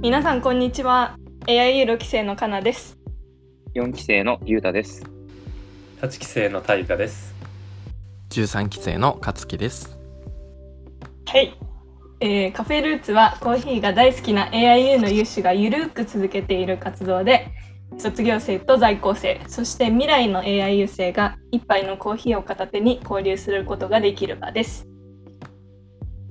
皆さんこんにちは AIU6 期生のかなです4期生のゆうたです。8期生の大河です。13期生の勝樹です。はい、えーカフェルーツはコーヒーが大好きな AIU の有志がゆるーく続けている活動で卒業生と在校生そして未来の AIU 生が一杯のコーヒーを片手に交流することができる場です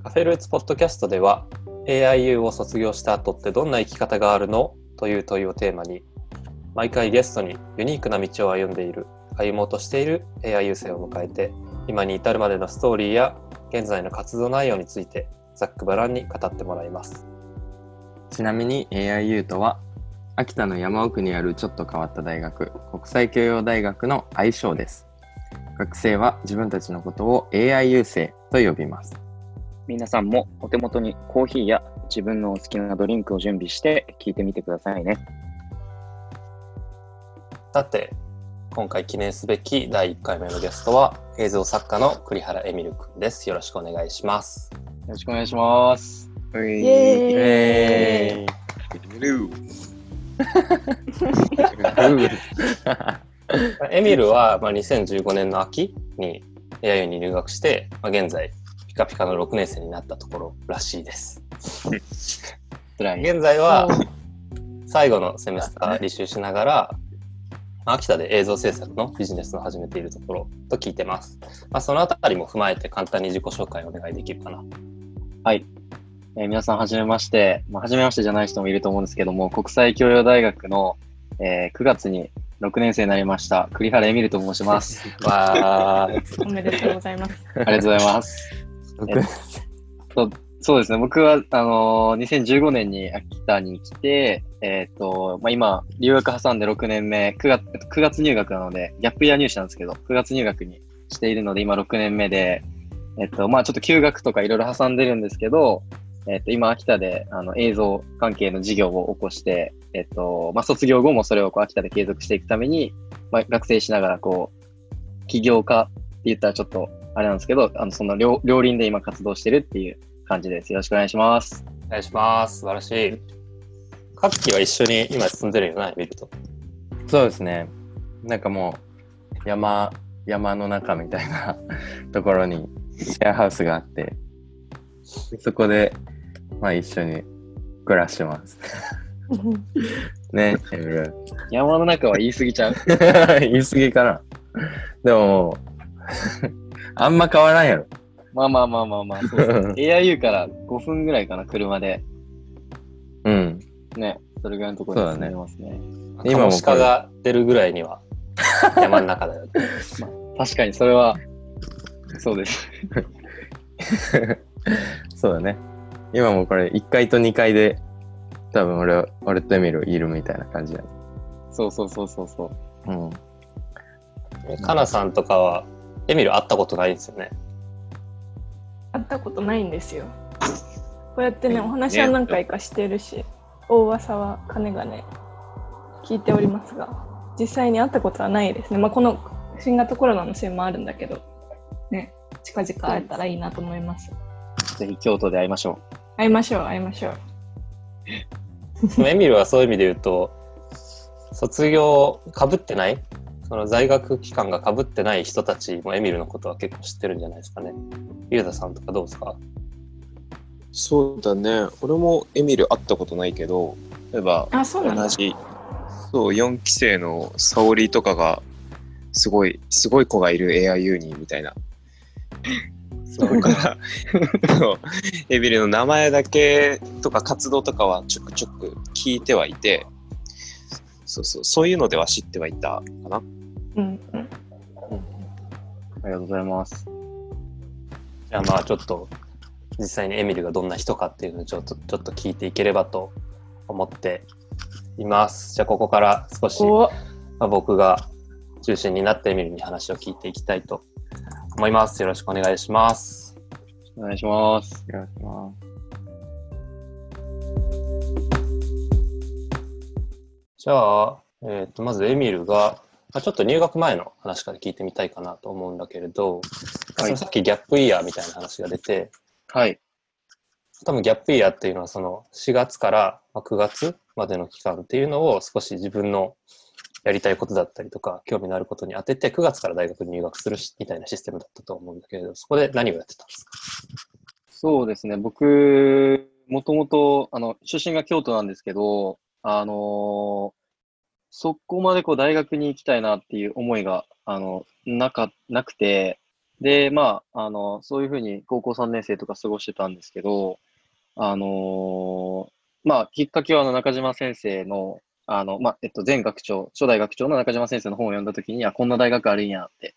カフェルーツポッドキャストでは AIU を卒業した後ってどんな生き方があるのという問いをテーマに毎回ゲストにユニークな道を歩んでいる歩もうとしている AIU 生を迎えて今に至るまでのストーリーや現在の活動内容についてざっくばらんに語ってもらいますちなみに AIU とは、秋田の山奥にあるちょっと変わった大学、国際教養大学の愛称です。学生は自分たちのことを AIU 生と呼びます。皆さんもお手元にコーヒーや自分のお好きなドリンクを準備して聞いてみてくださいね。さて今回記念すべき第1回目のゲストは映像作家の栗原エミルくんですよろしくお願いしますよろしくお願いします。イエーイえエミルは、まあ、2015年の秋に AIU に入学して、まあ、現在ピカピカの6年生になったところらしいです。現在は最後のセメスター履修しながら、まあ秋田で映像制作のビジネスを始めているところと聞いてます。まあ、そのあたりも踏まえて簡単に自己紹介をお願いできるかな。えー皆さん、はじめまして。まあ、はじめましてじゃない人もいると思うんですけども、国際教養大学の、えー9月に6年生になりました、栗原エミルと申します。わあ、おめでとうございますありがとうございます。僕えそうですね。僕は、あのー2015年に秋田に来て、えっ、と、まあ、今、留学挟んで6年目、9月、9月入学なので、ギャップイヤー入試なんですけど、9月入学にしているので、今6年目で、えっ、と、まあ、ちょっと休学とかいろいろ挟んでるんですけど、えっ、と、今、秋田で、あの、映像関係の事業を起こして、えっ、と、まあ、卒業後もそれをこう秋田で継続していくために、まあ、学生しながら、こう、起業家って言ったらちょっと、あれなんですけど、あの、その両、両輪で今活動してるっていう感じです。よろしくお願いします。お願いします。素晴らしい。カッキーは一緒に今住んでるよな、見ると。そうですね。なんかもう、山、山の中みたいな ところにシェアハウスがあって、でそこで、まあ一緒に暮らしてます。ね、エミル。山の中は言い過ぎちゃう。言い過ぎかな。でもあんま変わらんやろ。まあまあまあまあまあ、そうですね AIU から5分ぐらいかな、車で。うん。ね、それぐらいのところに住んでますね。今もカモシカが出るぐらいには 山の中だよね。確かにそれは、そうです。そうだね。今もこれ1階と2階で、多分俺、俺とエミルいるみたいな感じだね。そうそうそうそうそう。うん。かなさんとかは、エミル会ったことないんですよね。会ったことないんですよ。こうやってねお話は何回かしてるし大噂は金がね聞いておりますが実際に会ったことはないですね。まあこの新型コロナのせいもあるんだけどね近々会えたらいいなと思います。ぜひ京都で会いましょ会いましょう会いましょう。エミルはそういう意味で言うと、卒業かぶってない？その在学期間がかぶってない人たちもエミルのことは結構知ってるんじゃないですかね。ゆうたさんとかどうですか？そうだね。俺もエミル会ったことないけど、例えば同じ、そう、4期生の沙織とかが、すごい、すごい子がいる AIU に、みたいな。そこから、エミルの名前だけとか活動とかはちょくちょく聞いてはいて、そうそう、そういうのでは知ってはいたかな。うんうんう。ありがとうございます。じゃあまあちょっと実際にエミルがどんな人かっていうのをちょっとちょっと聞いていければと思っています。じゃあここから少し、おまあ、僕が中心になってエミルに話を聞いていきたいと思います。よろしくお願いします。お願いします。よろしくな。じゃあ、えっとまずエミルが、まあ、ちょっと入学前の話から聞いてみたいかなと思うんだけれど、はいそのさっきギャップイヤーみたいな話が出て、はい。多分ギャップイヤーっていうのはその4月からまあ、9月までの期間っていうのを少し自分のやりたいことだったりとか、興味のあることに当てて、9月から大学に入学するしみたいなシステムだったと思うんだけれど、そこで何をやってたんですか？そうですね。僕、もともと、あの、出身が京都なんですけど、あのそこまでこう大学に行きたいなっていう思いが、あの、なか、なくて、で、まあ、あの、そういうふうに高校3年生とか過ごしてたんですけど、あのまあ、きっかけはあの中島先生の、あの、まあ、えっと、前学長、初代学長の中島先生の本を読んだときに、あ、こんな大学あるんやって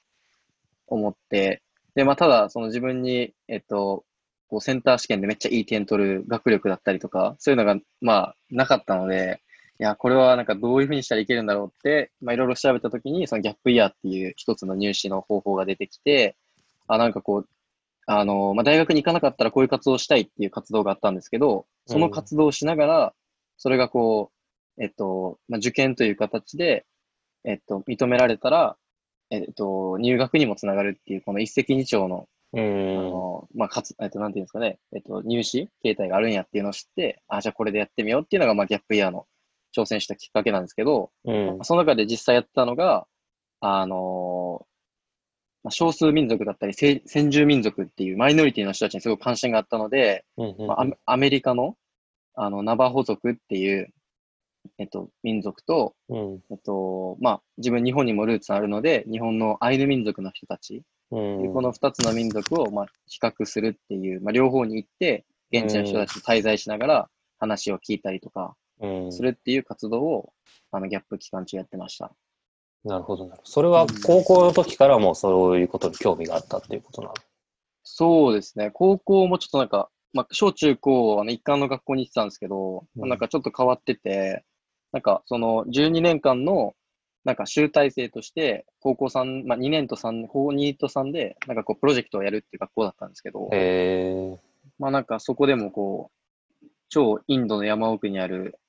思って、で、まあ、ただ、その自分に、えっと、こうセンター試験でめっちゃいい点取る学力だったりとか、そういうのが、まあ、なかったので、いや、これはなんかどういうふうにしたらいけるんだろうって、まあ、いろいろ調べたときに、そのギャップイヤーっていう一つの入試の方法が出てきて、あ、なんかこう、あの、まあ、大学に行かなかったらこういう活動をしたいっていう活動があったんですけど、その活動をしながら、それがこう、えっと、まあ、受験という形で、えっと、認められたら、えっと、入学にもつながるっていう、この一石二鳥のうあん。の、まあ、かつ、えっと、なんていうんですかね、えっと、入試形態があるんやっていうのを知って、あ、じゃあこれでやってみようっていうのが、まあ、ギャップイヤーの挑戦したきっかけなんですけど、うん。その中で実際やったのが、あのまあ、少数民族だったり、せ先住民族っていうマイノリティの人たちにすごく関心があったので、うん。まあ、アメリカの、あの、ナバホ族っていう、えっと、民族と、うん。えっと、まあ、自分日本にもルーツあるので、日本のアイヌ民族の人たち、うん。この二つの民族を、まあ、比較するっていう、まあ、両方に行って、現地の人たちと滞在しながら話を聞いたりとかうんするっていう活動を、あの、ギャップ期間中やってました。なるほどなるほど。それは高校の時からもうそういうことに興味があったっていうことなの？そうですね。高校もちょっとなんか、まあ、小中高、あの、一貫の学校に行ってたんですけど、うんなんかちょっと変わってて、なんかその12年間の、なんか集大成として、高校3、まあ、2年と3、高2と3で、なんかこう、プロジェクトをやるっていう学校だったんですけど。まあなんかそこでもこう、超インドの山奥にある、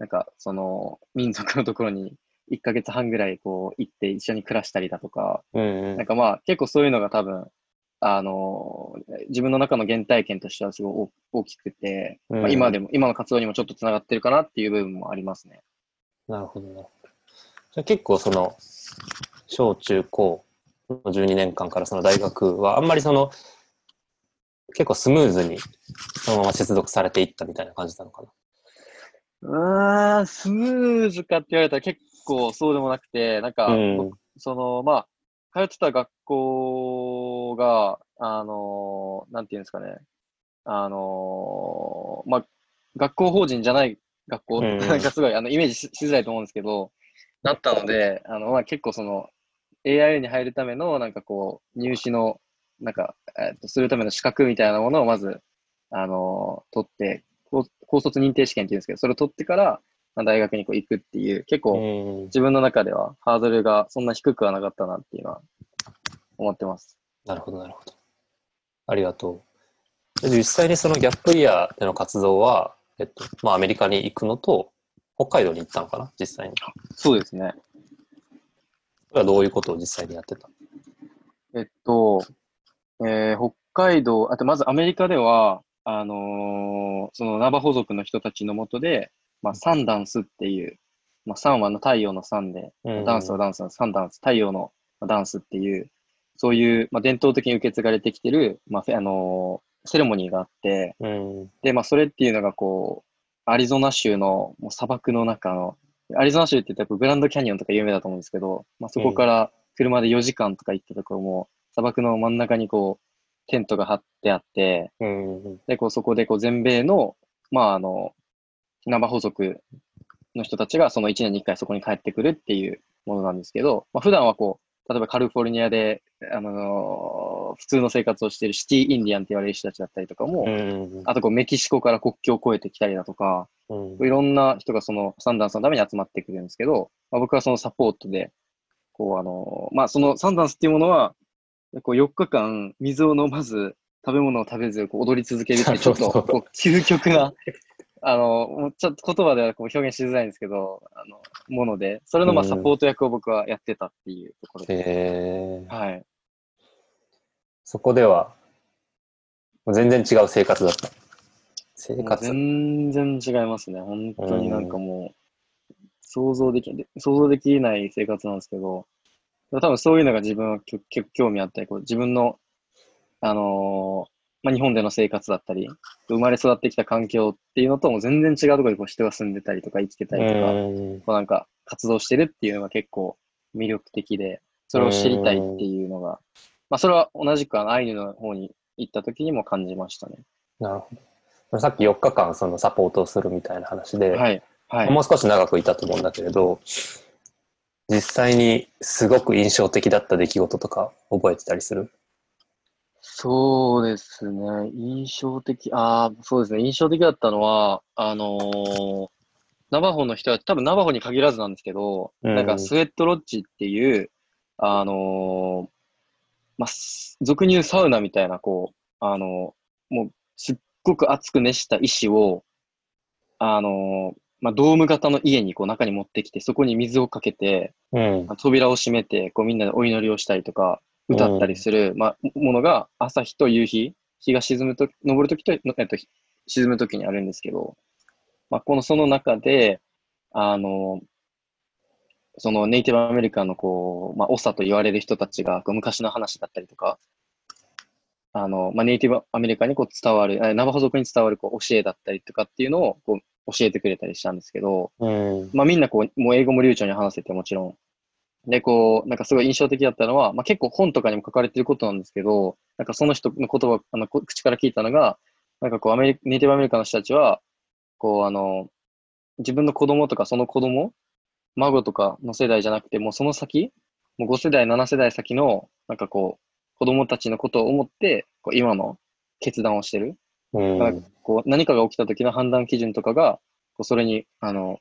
なんかその民族のところに1ヶ月半ぐらいこう行って一緒に暮らしたりだとか、うんなんかまあ結構そういうのが多分、あの自分の中の原体験としてはすごい大大きくて、うんまあ、今でも、今の活動にもちょっとつながってるかなっていう部分もありますね。なるほどなるほど。じゃあ結構その、小中高の12年間からその大学はあんまりその、結構スムーズにそのまま接続されていったみたいな感じなのかな？うーん、スムーズかって言われたら結構そうでもなくて、なんか、うん。僕その、まあ、通ってた学校が、あの、なんていうんですかね、あの、まあ、学校法人じゃない学校、うん。なんかすごい、あの、イメージししづらいと思うんですけど、だったので、あの、まあ、結構その、AIA に入るための、なんかこう、入試の、なんか、えっと、するための資格みたいなものをまず、あの、取って、高高卒認定試験っていうんですけど、それを取ってから、まあ、大学にこう行くっていう、結構、うん。自分の中ではハードルがそんな低くはなかったなっていうのは思ってます。なるほど、なるほど。ありがとう。で実際にそのギャップイヤーでの活動は、えっと、まあアメリカに行くのと、北海道に行ったのかな実際に。そうですね。それはどういうことを実際にやってた？えっと、えー北海道、あとまずアメリカでは、あのーそのナバホ族の人たちのもとで、まあ、サンダンスっていう、まあ、サンはあの太陽のサンで、うん。ダンスはダンスのサンダンス、太陽のダンスっていう、そういう、まあ、伝統的に受け継がれてきてる、まあ、あのーセレモニーがあって、うん。で、まあ、それっていうのがこう、アリゾナ州のもう砂漠の中の、アリゾナ州って言ったらグランドキャニオンとか有名だと思うんですけど、まあ、そこから車で4時間とか行ったところも、砂漠の真ん中にこう、テントが張ってあって、うん。で、こう、そこでこう、全米の、まあ、あの、ナバホ族の人たちがその1年に1回そこに帰ってくるっていうものなんですけど、まあ、普段はこう、例えばカリフォルニアで、あのー普通の生活をしているシティインディアンって言われる人たちだったりとかも、うん。あとこうメキシコから国境を越えてきたりだとか、うんいろんな人がそのサンダンスのために集まってくるんですけど、まあ、僕はそのサポートで、こうあの、まあそのサンダンスっていうものは、こう4日間水を飲まず、食べ物を食べず、こう踊り続けるっていう ちょっとこう究極な、あの、ちょっと言葉ではこう表現しづらいんですけど、あの、もので、それのまあうんサポート役を僕はやってたっていうところです。へえ。はい。そこでは、全然違う生活だった。生活。全然違いますね。本当になんかもう、想像でき、想像できない生活なんですけど、多分そういうのが自分は結構興味あったり、こう自分の、あのーまあ、日本での生活だったり、生まれ育ってきた環境っていうのとも全然違うところにこう人が住んでたりとか生きてたりとか、うんこうなんか活動してるっていうのが結構魅力的で、それを知りたいっていうのが、まあそれは同じくあのアイヌの方に行った時にも感じましたね。なるほど。さっき4日間そのサポートをするみたいな話で、はい。はい。もう少し長くいたと思うんだけれど、実際にすごく印象的だった出来事とか覚えてたりする？そうですね。印象的、ああ、そうですね。印象的だったのは、あのーナバホの人は、多分ナバホに限らずなんですけど、うんなんかスウェットロッジっていう、あのーまあ、す俗に言うサウナみたいな、こう、あのーもう、すっごく熱く熱した石を、あのーまあ、ドーム型の家にこう中に持ってきて、そこに水をかけて、うん。扉を閉めて、こうみんなでお祈りをしたりとか、歌ったりする、まあ、ものが朝日と夕日、日が沈むとき、昇るときと、えっと、沈むときにあるんですけど、まあ、この、その中で、あの、そのネイティブアメリカンのこう、まあ、オサと言われる人たちが、こう昔の話だったりとか、あの、まあ、ネイティブアメリカにこう伝わる、えナバホ族に伝わるこう教えだったりとかっていうのをこう教えてくれたりしたんですけど、うん。まあみんなこう、もう英語も流暢に話せてもちろん。で、こう、なんかすごい印象的だったのは、まあ結構本とかにも書かれてることなんですけど、なんかその人の言葉、あの、こ口から聞いたのが、なんかこうアメリ、ネイティブアメリカの人たちは、こうあの、自分の子供とかその子供、孫とかの世代じゃなくて、もうその先、もう5世代、7世代先の、なんかこう、子供たちのことを思って、こう今の決断をしてる。うん。なんかこう何かが起きた時の判断基準とかが、こうそれに、あの、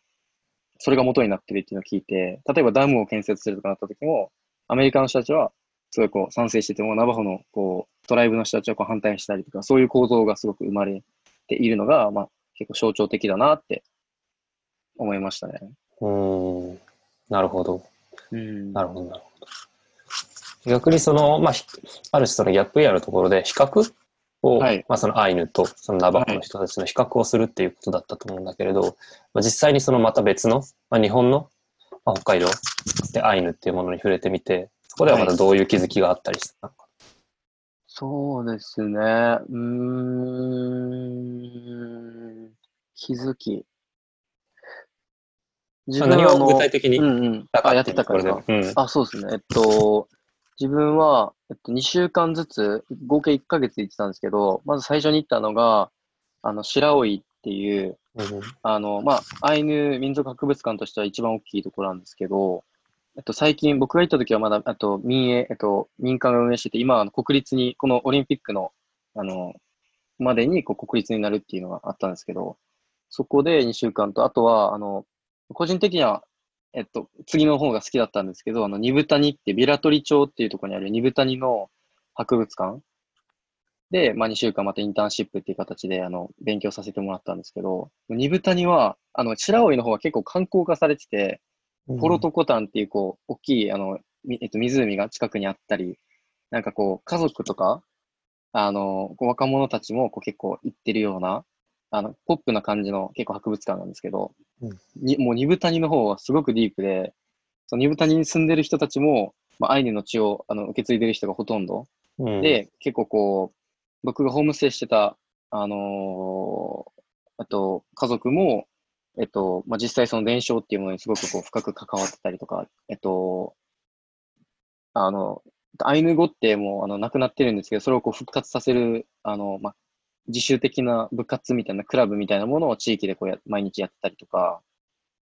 それが元になってるっていうのを聞いて、例えばダムを建設するとかなった時も、アメリカの人たちは、すごいこう賛成してても、ナバホのこうトライブの人たちはこう反対したりとか、そういう構造がすごく生まれているのが、まあ結構象徴的だなって思いましたね。うん。なるほど。うんなるほど、なるほど。逆にその、まあ、ひある種そのギャップイヤーのところで比較を、はいまあそのアイヌとそのナバホの人たちの比較をするっていうことだったと思うんだけれど、まあ、実際にそのまた別の、まあ、日本の、まあ、北海道でアイヌっていうものに触れてみて、そこではまたどういう気づきがあったりしたのか。そうですね。うーん。気づき。自まあ、何をあの具体的にうんうん。あ、やってたからか。うん。あ、そうですね。えっと、自分は、えっと、2週間ずつ、合計1ヶ月行ってたんですけど、まず最初に行ったのが、あの、白老っていう、うんあの、まあ、アイヌ民族博物館としては一番大きいところなんですけど、えっと、最近、僕が行った時はまだ、あと、民営、えっと、民間が運営してて、今はあの国立に、このオリンピックの、あの、までに、こう、国立になるっていうのがあったんですけど、そこで2週間と、あとは、あの、個人的には、えっと、次の方が好きだったんですけど、あの、ニブタニって、ビラトリ町っていうところにあるニブタニの博物館で、まあ、2週間またインターンシップっていう形で、あの、勉強させてもらったんですけど、ニブタニは、あの、白老の方は結構観光化されてて、ポロトコタンっていう、こう、大きい、あの、えっと、湖が近くにあったり、なんかこう、家族とか、あの、若者たちもこう結構行ってるような、あの、ポップな感じの結構博物館なんですけど、うん。にもうニブタニの方はすごくディープで、そのニブタニに住んでる人たちも、まあ、アイヌの血をあの受け継いでる人がほとんど、うん、で、結構こう、僕がホームステイしてた、あのーあと、家族も、えっと、まあ、実際その伝承っていうものにすごくこう深く関わってたりとか、えっと、あの、アイヌ語ってもうあのなくなってるんですけど、それをこう復活させる、あの、まあ、自主的な部活みたいな、クラブみたいなものを地域でこうや毎日やってたりとか、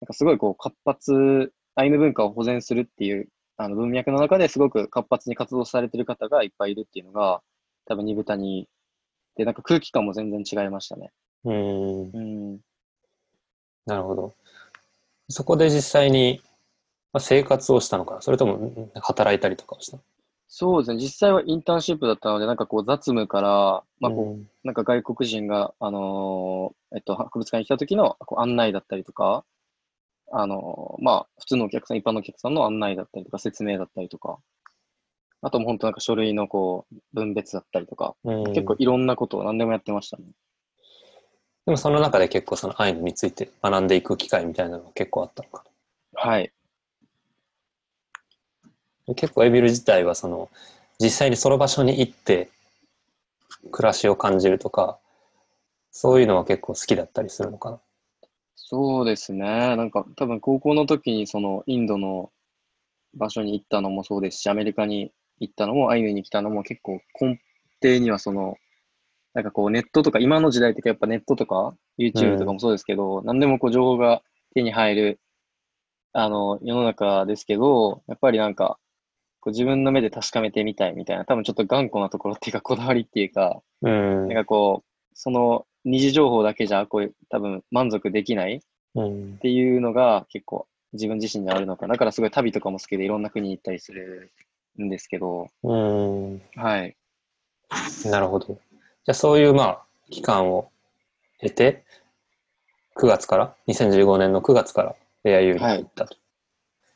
なんかすごいこう活発、アイヌ文化を保全するっていうあの文脈の中ですごく活発に活動されてる方がいっぱいいるっていうのが、多分、ニブタに、で、なんか空気感も全然違いましたね。うん。うん。なるほど。そこで実際に、まあ、生活をしたのかなそれともん働いたりとかをしたそうですね。実際はインターンシップだったので、なんかこう雑務から、まあこう、うんなんか外国人が、あのーえっと、博物館に来た時のこう案内だったりとか、あのーまあ、普通のお客さん、一般のお客さんの案内だったりとか、説明だったりとか、あともう本当なんか書類のこう、分別だったりとか、うん結構いろんなことを何でもやってましたね。でもその中で結構そのアイヌについて学んでいく機会みたいなのが結構あったのかはい。な。結構エビル自体はその実際にその場所に行って暮らしを感じるとか、そういうのは結構好きだったりするのかな。そうですね。なんか多分高校の時にそのインドの場所に行ったのもそうですし、アメリカに行ったのも、アイヌに来たのも結構根底にはその、なんかこうネットとか、今の時代ってやっぱネットとか YouTube とかもそうですけど、何でもこう情報が手に入る、あの、世の中ですけど、やっぱりなんか、こう自分の目で確かめてみたいみたいな、多分ちょっと頑固なところっていうか、こだわりっていうか、うんなんかこう、その二次情報だけじゃ、こう多分満足できないっうんていうのが結構自分自身にあるのかな。だからすごい旅とかも好きでいろんな国に行ったりするんですけど、うんはい。なるほど。じゃあそういうまあ期間を経て、9月から、2015年の9月から AIU に入ったと。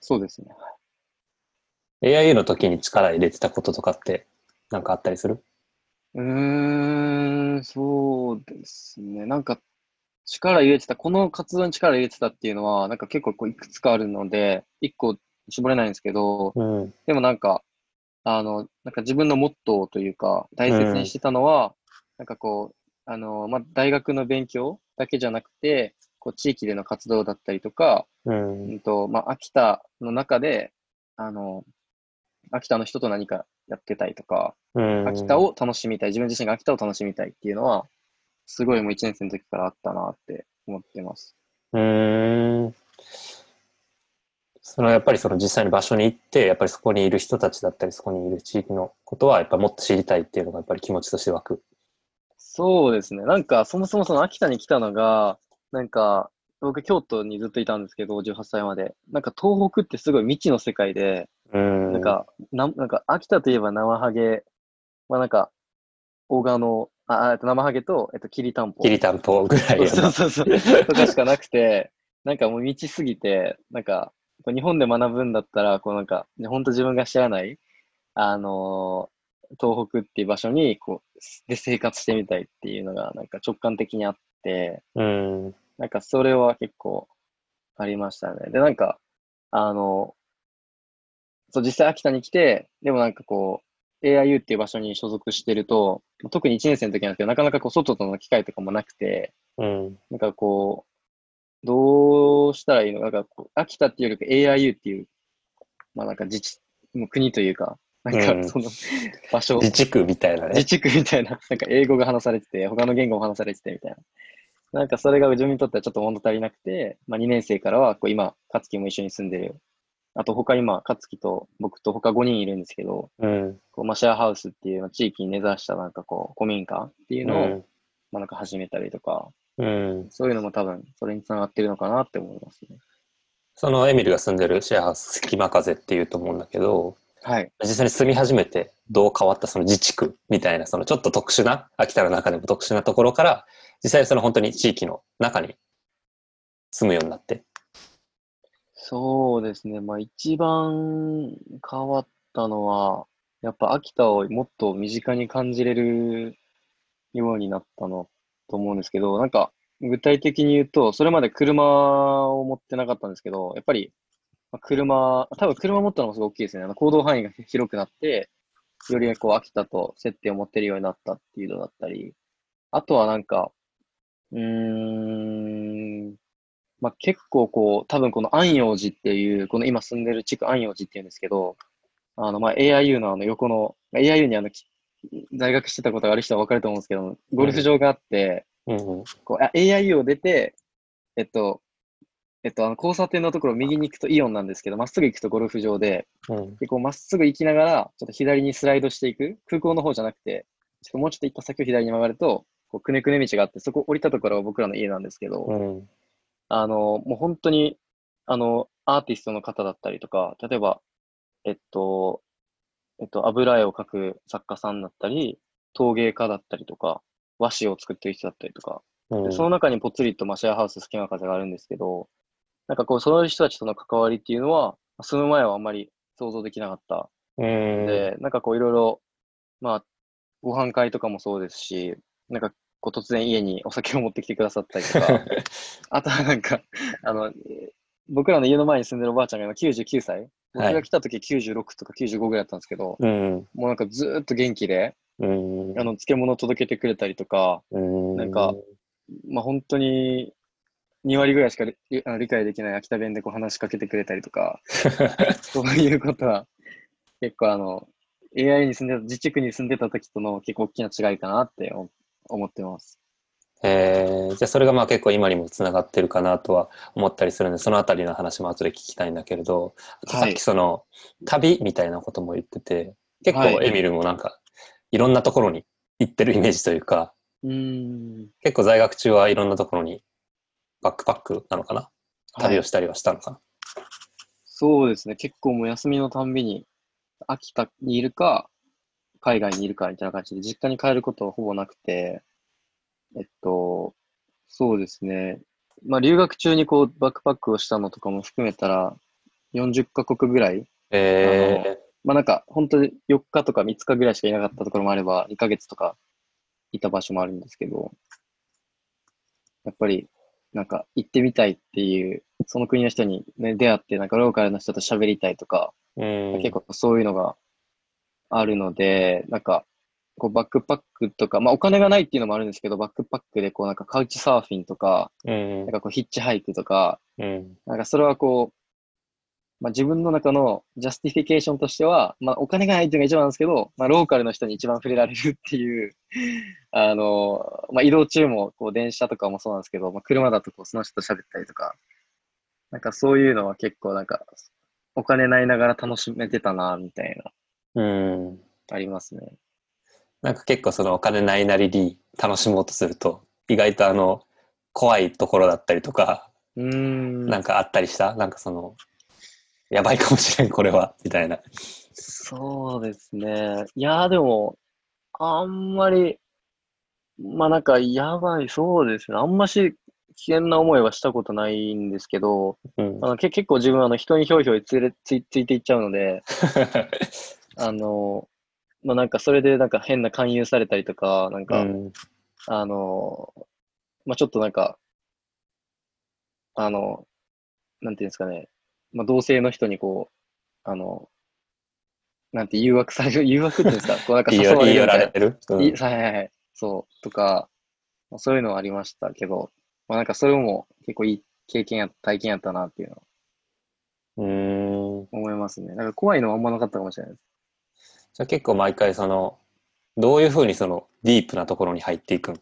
そうですね。AIU の時に力入れてたこととかってなんかあったりする？うーん、そうですね。なんか力入れてた、この活動に力入れてたっていうのは、なんか結構こういくつかあるので、一個絞れないんですけど、うん。でもなんか、あの、なんか自分のモットーというか、大切にしてたのは、なんかこう、あの、まあ、大学の勉強だけじゃなくて、こう、地域での活動だったりとか、うん。うんと、まあ、秋田の中で、あの、秋田の人と何かやってたりとか、うん。秋田を楽しみたい、自分自身が秋田を楽しみたいっていうのは、すごいもう1年生の時からあったなって思ってます。うーん。そのやっぱりその実際に場所に行って、やっぱりそこにいる人たちだったり、そこにいる地域のことは、やっぱもっと知りたいっていうのがやっぱり気持ちとして湧く。そうですね。なんか、そもそもその秋田に来たのが、なんか、僕、京都にずっといたんですけど、18歳まで。なんか、東北ってすごい未知の世界で、うん。なんか、ななんか、秋田といえば生ハゲ、まあなんか、大賀の、あ、あえっと生ハゲと、えっと、きりたんぽ。きりたんぽぐらいやそうな。そうそう。とかしかなくて、なんかもう未知すぎて、なんか、日本で学ぶんだったら、こうなんか、ね本当自分が知らない、あのー東北っていう場所に、こう、で生活してみたいっていうのが、なんか直感的にあって、うん。なんかそれは結構ありましたね。で、なんか、あの、そう、実際秋田に来て、でもなんかこう、AIU っていう場所に所属してると、特に1年生の時なんですけど、なかなかこう、外との機会とかもなくて、うん。なんかこう、どうしたらいいの？なんかこう、秋田っていうよりか AIU っていう、まあなんか自治、もう国というか、なんうんかその場所、自治区みたいなね自。治区みたいな、なんか英語が話されてて、他の言語も話されててみたいな。なんかそれが自分にとってはちょっと物足りなくて、まあ2年生からは、こう今、勝樹も一緒に住んでる。あと他今、勝樹と僕と他5人いるんですけど、うん。こうまあシェアハウスっていうまあ地域に根ざしたなんかこう、古民家っていうのを、うん。まあなんか始めたりとか、うん。そういうのも多分それにつながってるのかなって思いますね。そのエミルが住んでるシェアハウス、隙間風っていうと思うんだけど、はい。実際に住み始めてどう変わったその自治区みたいな、そのちょっと特殊な、秋田の中でも特殊なところから、実際にその本当に地域の中に住むようになって。そうですね。まあ一番変わったのは、やっぱ秋田をもっと身近に感じれるようになったのと思うんですけど、なんか具体的に言うと、それまで車を持ってなかったんですけど、やっぱりまあ車、多分車持ったのもすごい大きいですね。行動範囲が広くなって、よりこう秋田と接点を持ってるようになったっていうのだったり、あとはなんか、うーん、まあ、結構こう、多分この安養寺っていう、この今住んでる地区安養寺っていうんですけど、あの、まあ、AIU のあの横の、AIU にあの、在学してたことがある人は分かると思うんですけど、ゴルフ場があって、うん。こう、AIU を出て、えっと、えっと、あの、交差点のところ右に行くとイオンなんですけど、まっすぐ行くとゴルフ場で、うん。で、こう、まっすぐ行きながら、ちょっと左にスライドしていく、空港の方じゃなくて、ちょっともうちょっと行った先を左に曲がると、こう、くねくね道があって、そこ降りたところが僕らの家なんですけど、うん。あの、もう本当に、あの、アーティストの方だったりとか、例えば、えっと、えっと、油絵を描く作家さんだったり、陶芸家だったりとか、和紙を作ってる人だったりとか、うんでその中にぽつりとまあシェアハウス隙間風があるんですけど、なんかこう、そういう人たちとの関わりっていうのは、住む前はあんまり想像できなかった。うん。で、なんかこういろいろ、まあ、ご飯会とかもそうですし、なんかこう突然家にお酒を持ってきてくださったりとか、あとはなんか、あの、僕らの家の前に住んでるおばあちゃんが今99歳僕が来た時96とか95ぐらいだったんですけど、うん。もうなんかずーっと元気で、うん。あの、漬物を届けてくれたりとか、うん。なんか、まあ本当に2割ぐらいしか理あの理解できない秋田弁でこう話しかけてくれたりとか、そういうことは結構あの、AI に住んでた、自治区に住んでた時との結構大きな違いかなって思思ってます。えー、じゃあそれがまあ結構今にもつながってるかなとは思ったりするんで、そのあたりの話も後で聞きたいんだけれど、さっはいきその、旅みたいなことも言ってて、結構はいエミルもなんか、いろんなところに行ってるイメージというか、うーん。結構在学中はいろんなところにバックパックなのかな？旅をはいしたりはしたのかな、そうですね。結構もう休みのたんびに、秋田にいるか、海外にいるかみたいな感じで、実家に帰ることはほぼなくて、えっと、そうですね。まあ、留学中にこう、バックパックをしたのとかも含めたら、40カ国ぐらいえまあなんか、本当に4日とか3日ぐらいしかいなかったところもあれば、2ヶ月とかいた場所もあるんですけど、やっぱり、なんか行ってみたいっていう、その国の人に、ね、出会って、なんかローカルの人と喋りたいとか、ー、うん。結構そういうのがあるので、なんか、こうバックパックとか、まあお金がないっていうのもあるんですけど、バックパックでこうなんかカウチサーフィンとか、うん。なんかこうヒッチハイクとか、うん。なんかそれはこう、まあ、自分の中の justification としては、まあ、お金がないっていうのが一番なんですけど、まあ、ローカルの人に一番触れられるっていう、あの、まあ、移動中も、こう、電車とかもそうなんですけど、まあ、車だとこう、その人と喋ったりとか、なんかそういうのは結構なんか、お金ないながら楽しめてたな、みたいな、うん。ありますね。なんか結構そのお金ないなりに楽しもうとすると、意外とあの、怖いところだったりとか、うーん。なんかあったりした？なんかその、やばいかもしれん、これは、みたいな。そうですね。いやーでも、あんまり、まあなんか、やばい、そうですね。あんまし危険な思いはしたことないんですけど、うんあ。のけ結構自分はあの人にひょいひょいつれついついていっちゃうので、あの、まあなんかそれでなんか変な勧誘されたりとか、なんか、うん。あの、まあちょっとなんか、あの、なんていうんですかね、まあ同性の人にこう、あの、なんて誘惑される、誘惑っていうんですか、こうなんか 誘われるみたいなれてる、うんいはいはいはい。そう、とか、まあそういうのはありましたけど、まあなんかそれも結構いい経験や、体験やったなっていうのはうーん。思いますね。なんか怖いのはあんまなかったかもしれないです。じゃあ結構毎回その、どういうふうにそのディープなところに入っていくん？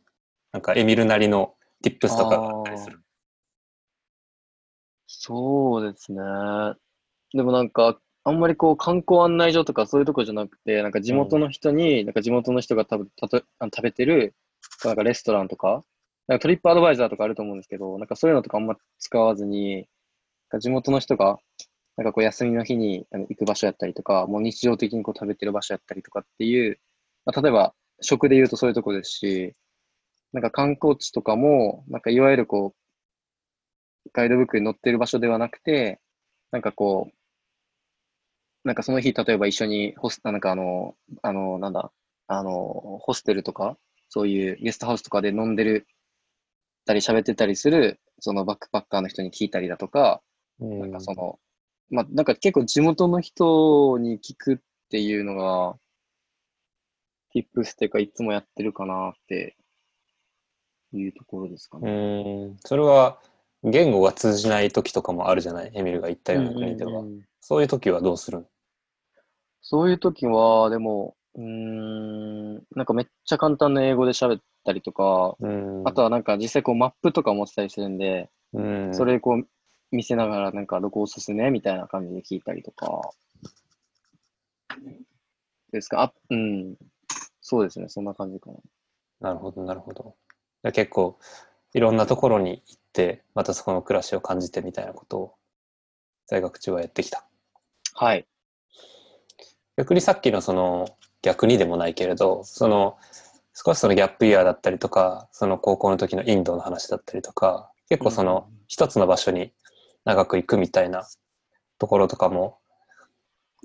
なんかエミルなりの tips とかがあったりする？そうですね。でもなんか、あんまりこう観光案内所とかそういうとこじゃなくて、なんか地元の人に、なんか地元の人が食べたと食べてる、なんかレストランとか、なんかトリップアドバイザーとかあると思うんですけど、なんかそういうのとかあんま使わずに、なんか地元の人が、なんかこう休みの日に行く場所やったりとか、もう日常的にこう食べてる場所やったりとかっていう、まあ、例えば食で言うとそういうとこですし、なんか観光地とかも、なんかいわゆるこう、ガイドブックに載ってる場所ではなくて、なんかこう、なんかその日、例えば一緒にホス、なんかあの、あの、なんだ、あの、ホステルとか、そういうゲストハウスとかで飲んでる、たり喋ってたりする、そのバックパッカーの人に聞いたりだとか、うんなんかその、まあ、なんか結構地元の人に聞くっていうのが、tips っていうかいつもやってるかなっていうところですかうね。ーん。それは言語が通じない時とかもあるじゃない？エミルが行ったような国では。うんうんうんそういう時はどうするんそういう時は、でも、うーん、なんかめっちゃ簡単な英語で喋ったりとか、うん。あとはなんか実際こうマップとか持ってたりするんで、うん、それこう見せながらなんかどこおすすめみたいな感じで聞いたりとか、ですか、あ、うん、そうですね、そんな感じかな。なるほど、なるほど。結構、いろんなところに行って、またそこの暮らしを感じてみたいなことを、在学中はやってきた。はい。逆にさっきのその、逆にでもないけれど、その、少しそのギャップイヤーだったりとか、その高校の時のインドの話だったりとか、結構その、一つの場所に長く行くみたいなところとかも、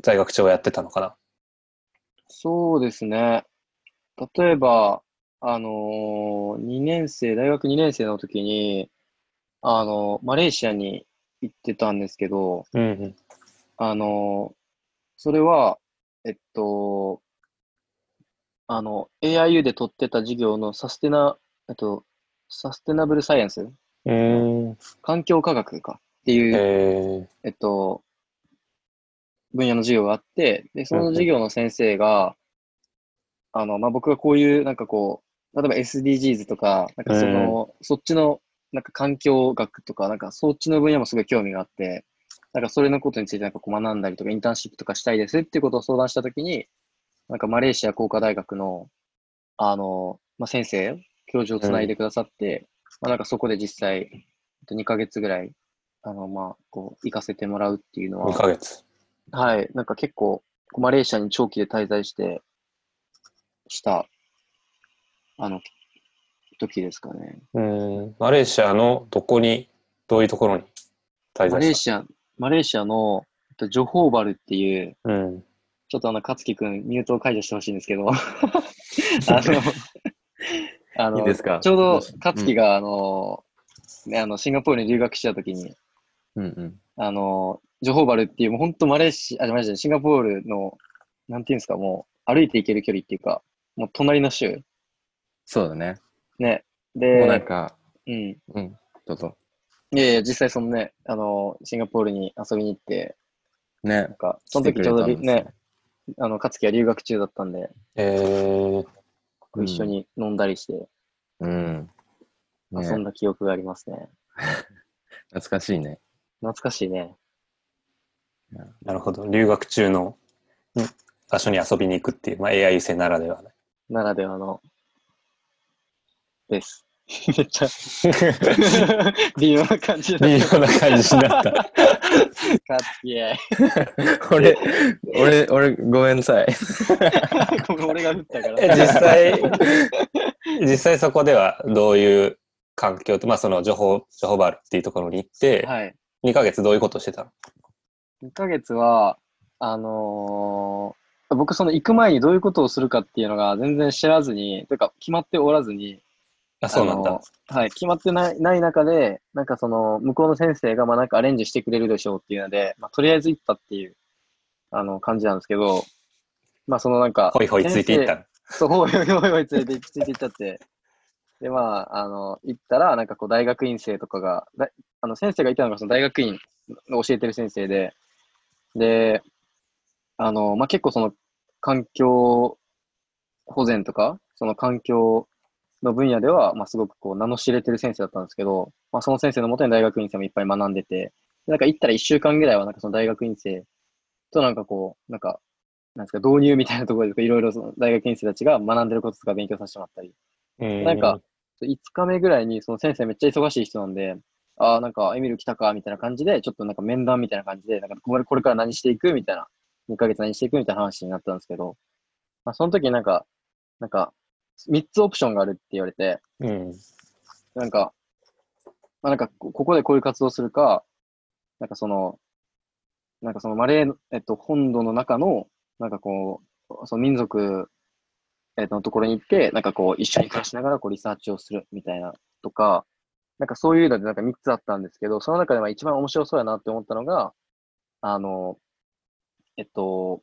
在学中はやってたのかな？そうですね。例えば、あのー、2年生、大学2年生の時に、あの、マレーシアに行ってたんですけど、うんうん。あの、それは、えっと、あの、AIU で取ってた授業のサステナ、えっと、サステナブルサイエンス？うーん。環境科学かっていう、えっと、分野の授業があって、で、その授業の先生が、あの、まあ、僕がこういう、なんかこう、例えば SDGs とか、なんかその、そっちの、なんか環境学とか、なんかそっちの分野もすごい興味があって、なんかそれのことについてなんかこう学んだりとか、インターンシップとかしたいですっていうことを相談したときに、なんかマレーシア工科大学の、あの、まあ、先生、教授をつないでくださって、まあ、なんかそこで実際、えっと2ヶ月ぐらい、あの、まあ、こう、行かせてもらうっていうのは、2ヶ月。はい、なんか結構、マレーシアに長期で滞在して、した、あの、時ですかね。うーん。マレーシアのどこに、どういうところに滞在しマレーシア、マレーシアの、えっとジョホーバルっていう、たうん。ちょっとあの、勝樹くん、ミュートを解除してほしいんですけど、あの、あのいいちょうど、勝樹が、あの、ね、あの、シンガポールに留学した時に、うんうん。あの、ジョホーバルっていう、もう本当マレーシア、あ、マレーシア、シンガポールの、なんていうんですか、もう歩いて行ける距離っていうか、もう隣の州。そうだね。ね。もうなんで、か、うん。うん、どうぞ。いやいや、実際そのね、あの、シンガポールに遊びに行って、ねなん。か、その時ちょうどね、あの、勝樹は留学中だったんで、えー、一緒に飲んだりして、うん。ね遊んだ記憶がありますね。懐かしいね。懐かしいね。なるほど。留学中のん場所に遊びに行くっていう、まあ、AI 生ならではね。ならではの、です。めっちゃ 微妙な感じだ微妙な感じになった。かつきえ。俺、俺、俺、ごめんなさい。ごめん俺が振ったかえら。実際、実際そこではどういう環境と、まあその情報、情報バルっていうところに行って、はい。2ヶ月どういうことしてたの？2ヶ月は、あのー僕その行く前にどういうことをするかっていうのが全然知らずに、というか決まっておらずに、あ、そうなんだ。はい、決まってないない中で、なんかその、向こうの先生が、まあなんかアレンジしてくれるでしょうっていうので、まあとりあえず行ったっていう、あの、感じなんですけど、まあそのなんか、ほいほいついていったの。そう、ほいほいほいほいついて、ついていっちゃって。で、まあ、あの、行ったら、なんかこう、大学院生とかが、だあの、先生がいたのが、その大学院の教えてる先生で、で、あの、まあ結構その、環境保全とか、その環境の分野では、まあすごくこう、名の知れてる先生だったんですけど、まあその先生のもとに大学院生もいっぱい学んでて、なんか行ったら一週間ぐらいは、なんかその大学院生となんかこう、なんか、なんですか、導入みたいなところで、いろいろその大学院生たちが学んでることとか勉強させてもらったり、うんなんか、5日目ぐらいにその先生めっちゃ忙しい人なんで、ああ、なんかエミル来たかみたいな感じで、ちょっとなんか面談みたいな感じで、なんかこれから何していくみたいな、2ヶ月何していくみたいな話になったんですけど、まあ、その時になんか、なんか、3つオプションがあるって言われて、うん。なんか、まあ、なんかこ、ここでこういう活動するか、なんかその、なんかそのマレー、えっと、本土の中の、なんかこう、その民族、えっと、のところに行って、なんかこう、一緒に暮らしながらこうリサーチをするみたいなとか、なんかそういうのでなんか3つあったんですけど、その中でまあ一番面白そうやなって思ったのが、あの、えっと、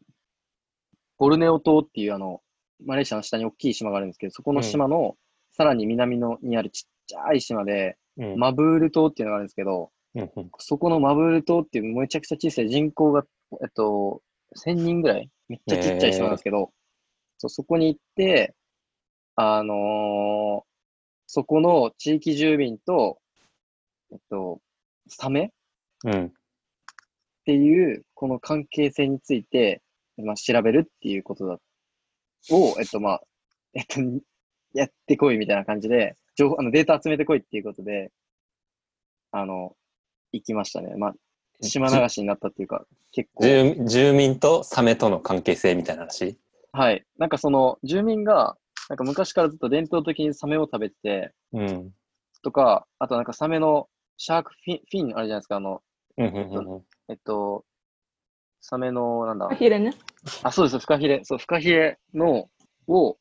ボルネオ島っていうあの、マレーシアの下に大きい島があるんですけど、そこの島のさらに南のにあるちっちゃい島で、うん。マブール島っていうのがあるんですけど、うんうんそこのマブール島っていうめちゃくちゃ小さい人口が、えっと、1000人ぐらい？めっちゃちっちゃい島なんですけど、そうそこに行って、あのーそこの地域住民と、えっと、サメっうん。ていう、この関係性について、まあ、調べるっていうことだ、を、えっと、まあ、えっと、やってこいみたいな感じで、情報、あの、データ集めてこいっていうことで、あの、行きましたね。まあ、島流しになったっていうか、結構。住住民とサメとの関係性みたいな話？はい。なんかその、住民が、なんか昔からずっと伝統的にサメを食べてて、うん。とか、あとなんかサメのシャークフィン、フィンあるじゃないですか、あの、うんうんうんうん。えっと、サメの、なんだフ、カヒレね。あ、そうです、フカヒレ。そう、フカヒレの、を、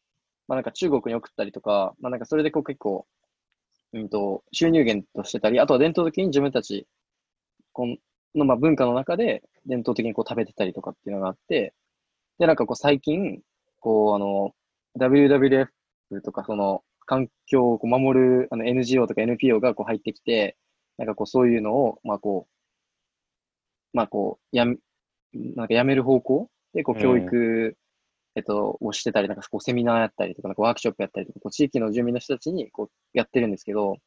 まあなんか中国に送ったりとか、まあなんかそれでこう結構、うんと、収入源としてたり、あとは伝統的に自分たちこのまあ文化の中で伝統的にこう食べてたりとかっていうのがあって、で、なんかこう最近、こうあの、WWF とかその環境をこう守るあの NGO とか NPO がこう入ってきて、なんかこうそういうのを、まあこう、まあこう、やめ、なんかやめる方向でこう教育、えっと、をしてたり、なんかこうセミナーやったりとか、なんかワークショップやったりとか、こう地域の住民の人たちにこうやってるんですけど、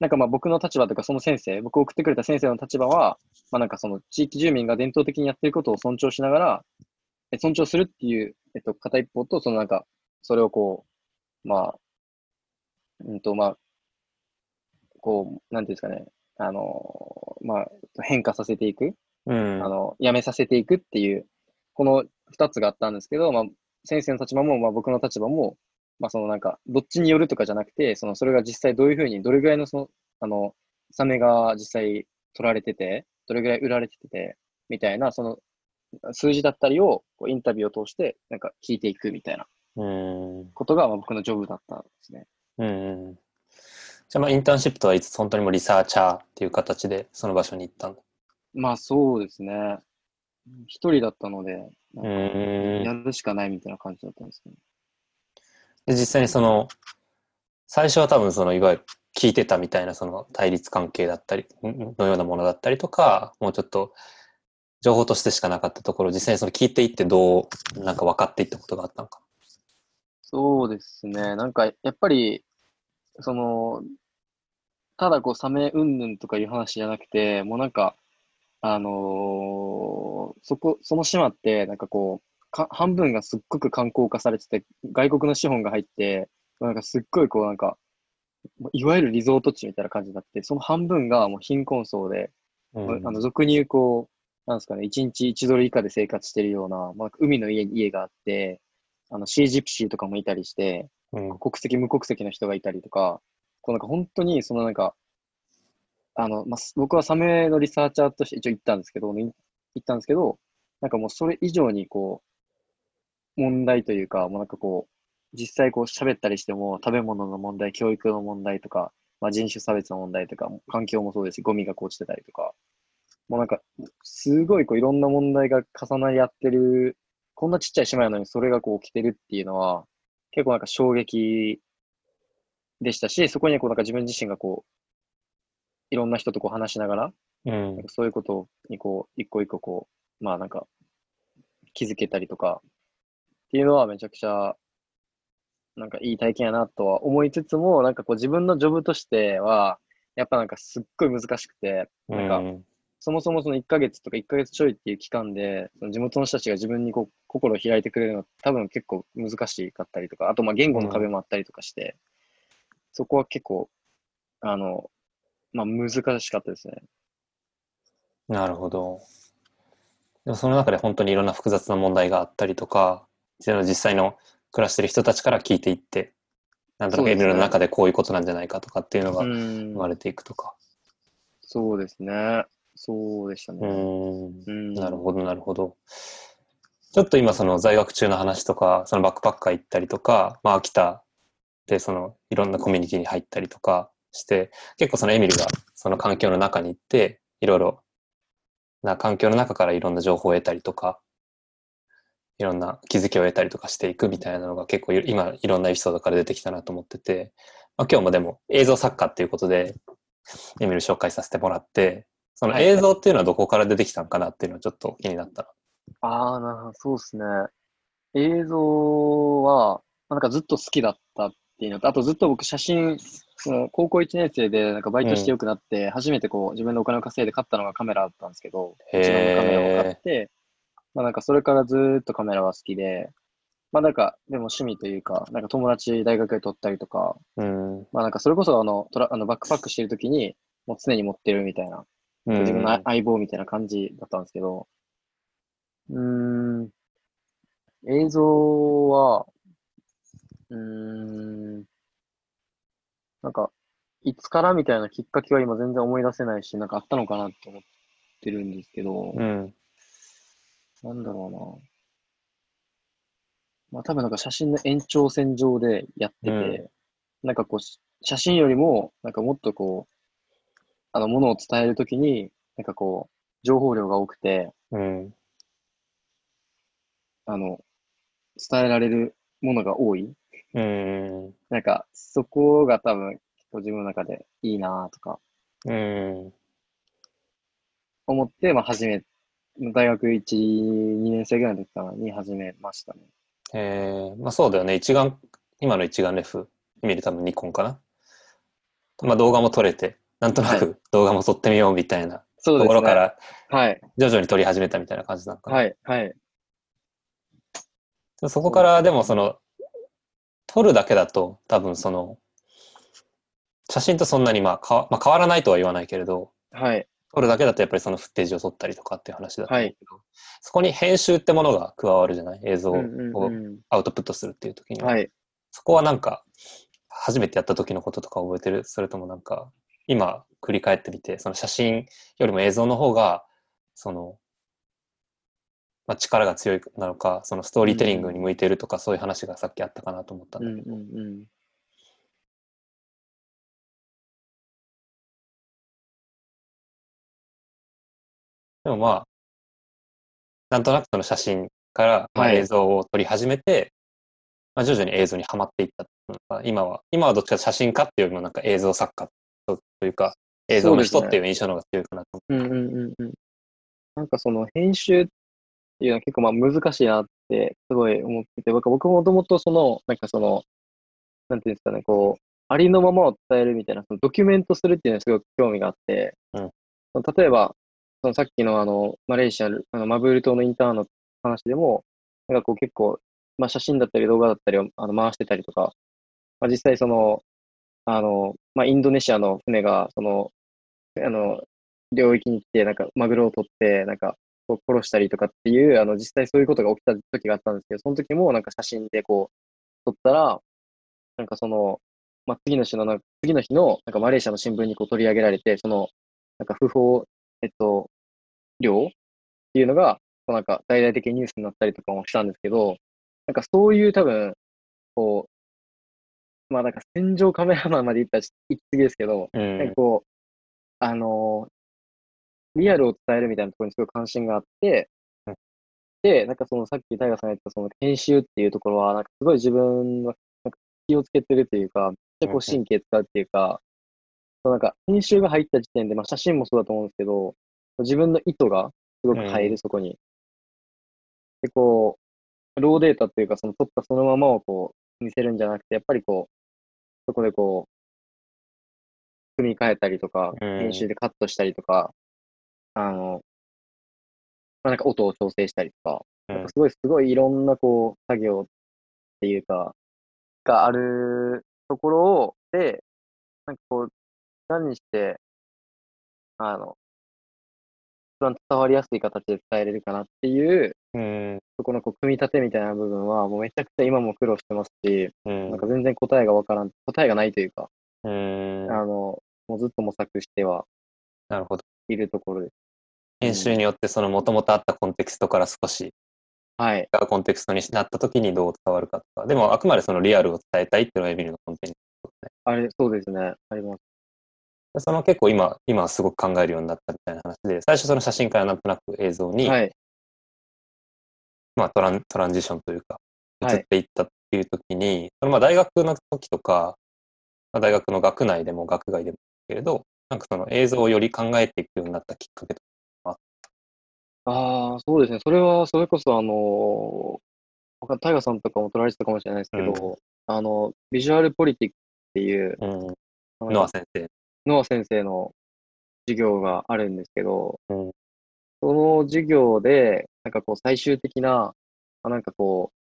なんかまあ僕の立場とかその先生、僕を送ってくれた先生の立場は、まあなんかその地域住民が伝統的にやってることを尊重しながら、尊重するっていう、えっと、片一方と、そのなんか、それをこう、まあ、うんとまあ、こう、なんていうんですかね、あの、まあ、変化させていく、うん。あの、やめさせていくっていう、この二つがあったんですけど、まあ、先生の立場も、まあ僕の立場も、まあそのなんか、どっちによるとかじゃなくて、その、それが実際どういうふうに、どれぐらいのその、あの、サメが実際取られてて、どれぐらい売られてて、みたいな、その、数字だったりを、こうインタビューを通して、なんか聞いていくみたいなうん。ことが、まあ僕のジョブだったんですね。うん。じゃあ、まあ、インターンシップとはいつ本当にもうリサーチャーっていう形でその場所に行ったんだ。まあそうですね。一人だったので、やん。るしかないみたいな感じだったんですけど。で、実際にその、最初は多分その、いわゆる聞いてたみたいなその対立関係だったり、んのようなものだったりとか、もうちょっと情報としてしかなかったところ、実際にその聞いていってどう、なんか分かっていったことがあったのか。そうですね。なんか、やっぱり、その、ただこう、サメ云々とかいう話じゃなくて、もうなんか、あのーそこ、その島って、なんかこう、か、半分がすっごく観光化されてて、外国の資本が入って、なんかすっごいこう、なんか、いわゆるリゾート地みたいな感じになって、その半分がもう貧困層で、うんあの、俗に言う、こう、なんですかね、1日1ドル以下で生活してるような、まあ、海の家家があって、あの、シージプシーとかもいたりして、うん。国籍、無国籍の人がいたりとか、こうなんか本当に、そのなんか、あの、まあ、す僕はサメのリサーチャーとして一応行ったんですけど、い行ったんですけど、なんかもうそれ以上にこう、問題というか、もうなんかこう、実際こう喋ったりしても、食べ物の問題、教育の問題とか、まあ、人種差別の問題とか、環境もそうですし、ゴミがこう落ちてたりとか、もうなんか、すごいこういろんな問題が重なり合ってる、こんなちっちゃい島やのにそれがこう起きてるっていうのは、結構なんか衝撃でしたし、そこにはこうなんか自分自身がこう、いろんな人とこう話しながら、うん。なんかそういうことにこう、一個一個こう、まあなんか、気づけたりとか、っていうのはめちゃくちゃ、なんかいい体験やなとは思いつつも、なんかこう自分のジョブとしては、やっぱなんかすっごい難しくて、なんか、うんそもそもその1ヶ月とか1ヶ月ちょいっていう期間で、その地元の人たちが自分にこう心を開いてくれるのは多分結構難しかったりとか、あとまあ言語の壁もあったりとかして、そこは結構、あの、まあ難しかったですね。なるほど。でもその中で本当にいろんな複雑な問題があったりとか、その実際の暮らしてる人たちから聞いていって、なんとなくエルの中でこういうことなんじゃないかとかっていうのがう生んまれていくとか。そうですね。そうでしたうね。ん。うんなるほど、なるほど。ちょっと今その在学中の話とか、そのバックパッカー行ったりとか、まあ秋田でそのいろんなコミュニティに入ったりとかして、結構そのエミルがその環境の中に行って、いろいろな環境の中からいろんな情報を得たりとか、いろんな気づきを得たりとかしていくみたいなのが結構い今いろんなエピソードから出てきたなと思ってて、まあ、今日もでも映像作家っていうことでエミル紹介させてもらって、その映像っていうのはどこから出てきたんかなっていうのはちょっと気になったな。ああ、なるほど、そうですね。映像は、なんかずっと好きだったっていうのと、あとずっと僕写真、その高校1年生でなんかバイトしてよくなって、初めてこう自分でお金を稼いで買ったのがカメラだったんですけど、へー自分のカメラを買って、まあなんかそれからずーっとカメラは好きで、まあなんかでも趣味というか、なんか友達大学で撮ったりとか、うん。まあなんかそれこそあのトラあのバックパックしてるときに、もう常に持ってるみたいな、うん自分の相棒みたいな感じだったんですけど、うーん、映像は、うーん、なんか、いつからみたいなきっかけは今全然思い出せないし、なんかあったのかなって思ってるんですけど、うん。なんだろまあ多分なんか写真の延長線上でやってて、うん。なんかこう、し写真よりも、なんかもっとこう、あの、ものを伝えるときに、なんかこう、情報量が多くて、うん。あの、伝えられるものが多い。うん。なんか、そこが多分、結構自分の中でいいなとかうん。思って、まあ、始め、大学1、2年生ぐらいの時かな、に始めましたね。えー、まあそうだよね。一眼、今の一眼レフ見る多分ニコンかな。まあ動画も撮れて、なんとなはく動画も撮ってみようみたいな。ところからはい、徐々に撮り始めたみたいな感じなのかな。はい、はい。そこからでもその、撮るだけだと多分その、写真とそんなにまあかわ、まあ、変わらないとは言わないけれど、はい、撮るだけだとやっぱりそのフッテージを撮ったりとかっていう話だと思うはいけど、そこに編集ってものが加わるじゃない？映像をアウトプットするっていう時には。はい。そこはなんか、初めてやった時のこととか覚えてる？それともなんか、今繰り返ってみて、その写真よりも映像の方が、その、まあ、力が強いなのか、そのストーリーテリングに向いてるとか、そういう話がさっきあったかなと思ったんうんだけど。うんうん。でもまあ、なんとなくその写真からまあはい映像を撮り始めて、まあ、徐々に映像にはまっていった今は、今はどっちか写真家っていうよりもなんか映像作家というか、映像の人っていう印象の方が強いかなと思うんうんうんうん。なんかその編集っていうのは結構まあ難しいなってすごい思ってて、僕僕もともとその、なんかその、なんていうんですかね、こう、ありのままを伝えるみたいな、そのドキュメントするっていうのにすごく興味があって、うん例えば、そのさっきのあの、マレーシア、あのマブール島のインターンの話でも、なんかこう結構、まあ写真だったり動画だったりをあの回してたりとか、まあ実際その、あの、まあインドネシアの船が、その、あの、領域に来て、なんか、マグロを取って、なんか、こう殺したりとかっていう、あの、実際そういうことが起きた時があったんですけど、その時も、なんか写真でこう、撮ったら、なんかその、まあ、次の日の、次の日の、なんかマレーシアの新聞にこう取り上げられて、その、なんか不法、えっと、漁っていうのが、なんか大々的にニュースになったりとかもしたんですけど、なんかそういう多分、こう、まあなんか戦場カメラマンまで行ったらちょっと行き過ぎですけど、う。うんなんかこう、あのーリアルを伝えるみたいなところにすごい関心があってうん、で、なんかそのさっきタイガさんが言ったその編集っていうところは、なんかすごい自分はなんか気をつけてるというか、めっちゃこう神経使うっていうか、そのなんか編集が入った時点で、まあ写真もそうだと思うんですけど、自分の意図がすごく入うんる、そこに。で、こう、ローデータっていうか、その撮ったそのままをこう見せるんじゃなくて、やっぱりこう、そこでこう、組み替えたりとか、うん。編集でカットしたりとか、あの、まあ、なんか音を調整したりとか、うん。なんかすごい、すごいいろんなこう、作業っていうか、があるところを、で、なんかこう、何にして、あの、一番伝わりやすい形で伝えれるかなっていう、うん。そこのこう組み立てみたいな部分は、もうめちゃくちゃ今も苦労してますし、うんなんか全然答えがわからん、答えがないというか、うん。あの、もうずっと模索してはなるほど。いるところです。編集によってその元々あったコンテクストから少しはい。コンテクストになった時にどう伝わるかとか。でもあくまでそのリアルを伝えたいっていうのがエビルの根底にあるねあれ、そうですね。あります。でその結構今、今はすごく考えるようになったみたいな話で、最初その写真からなんとなく映像に、はい。まあトラントランジションというか、はい。移っていったっていう時に、そのまあ大学の時とか、まあ、大学の学内でも学外でもけれど、なんかその映像をより考えていくようになったきっかけとああ、そうですね。それは、それこそ、あのー、タイガさんとかも取られてたかもしれないですけど、あの、ビジュアルポリティックっていう、うん、ノア先生。ノア先生の授業があるんですけど、うん。その授業で、なんかこう最終的な、あなんかこう、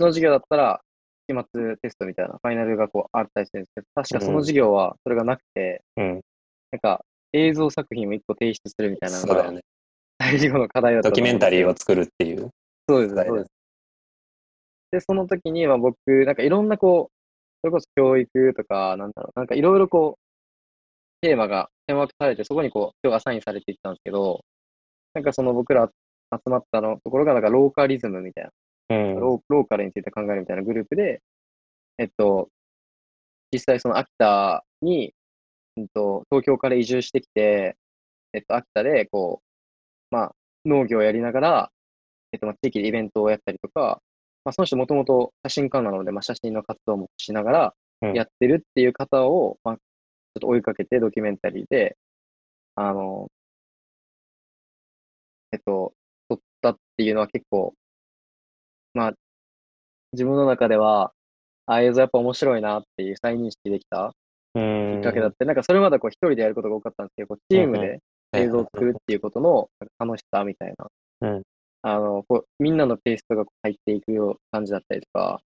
その授業だったら、期末テストみたいな、ファイナルがこうあったりするんですけど、確かその授業はそれがなくて、うん、なんか映像作品を一個提出するみたいなのが、そうだよね。最後の課題だったドキュメンタリーを作るっていう。そうです、そうです。で、その時に、まあ僕、なんかいろんなこう、それこそ教育とか、なんだろう、なんかいろいろこう、テーマがテーマ分けされて、そこにこう、人がアサインされていったんですけど、なんかその僕ら集まったのところが、なんかローカリズムみたいな。うん。ローローカルについて考えるみたいなグループで、えっと、実際その秋田に、うんと、東京から移住してきて、えっと、秋田で、こう、まあ、農業をやりながら、えっと、まあ、地域でイベントをやったりとか、まあ、その人もともと写真家なので、まあ、写真の活動もしながらうんやってるっていう方を、まあ、ちょっと追いかけてドキュメンタリーで、あの、えっと、撮ったっていうのは結構、まあ、自分の中では、ああ映像やっぱ面白いなっていう再認識できたうん。きっかけだって、なんかそれまでこう一人でやることが多かったんですけど、チームで映像を作るっていうことの楽しさみたいな、うんあの、こうみんなのペーストが入っていくような感じだったりとか、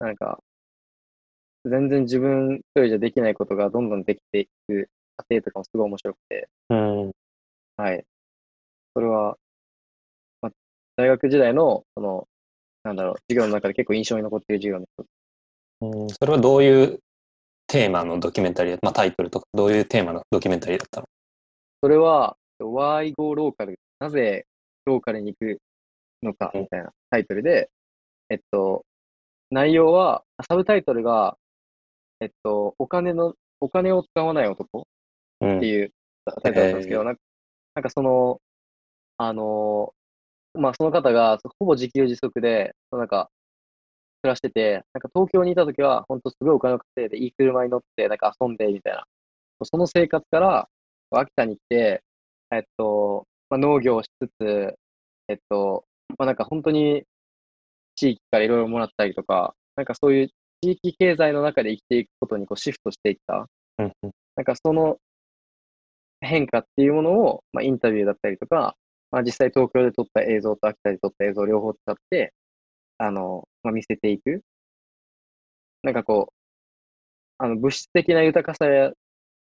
なんか、全然自分一人じゃできないことがどんどんできていく過程とかもすごい面白くて、うん。はい。それは、まあ、大学時代の、その、なんだろう、授業の中で結構印象に残っている授業の。うんそれはどういうテーマのドキュメンタリー、まあ、タイトルとか、どういうテーマのドキュメンタリーだったの？それは、Why Go Local? なぜローカルに行くのかみたいなタイトルで、えっと、内容は、サブタイトルが、えっと、お金の、お金を使わない男うんっていうタイトルだったんですけど、なんかなんかその、あのまあ、その方がほぼ自給自足で、なんか、暮らしてて、なんか東京にいた時は、本当すごいお金を稼いで、いい車に乗って、なんか遊んで、みたいな。その生活から、秋田に来て、えっと、まあ、農業をしつつ、えっと、まあ、なんか本当に地域からいろいろもらったりとか、なんかそういう地域経済の中で生きていくことにこうシフトしていった。うんなんかその変化っていうものを、まあ、インタビューだったりとか、まあ、実際東京で撮った映像と秋田で撮った映像を両方使って、あの、まあ、見せていく。なんかこう、あの物質的な豊かさやっ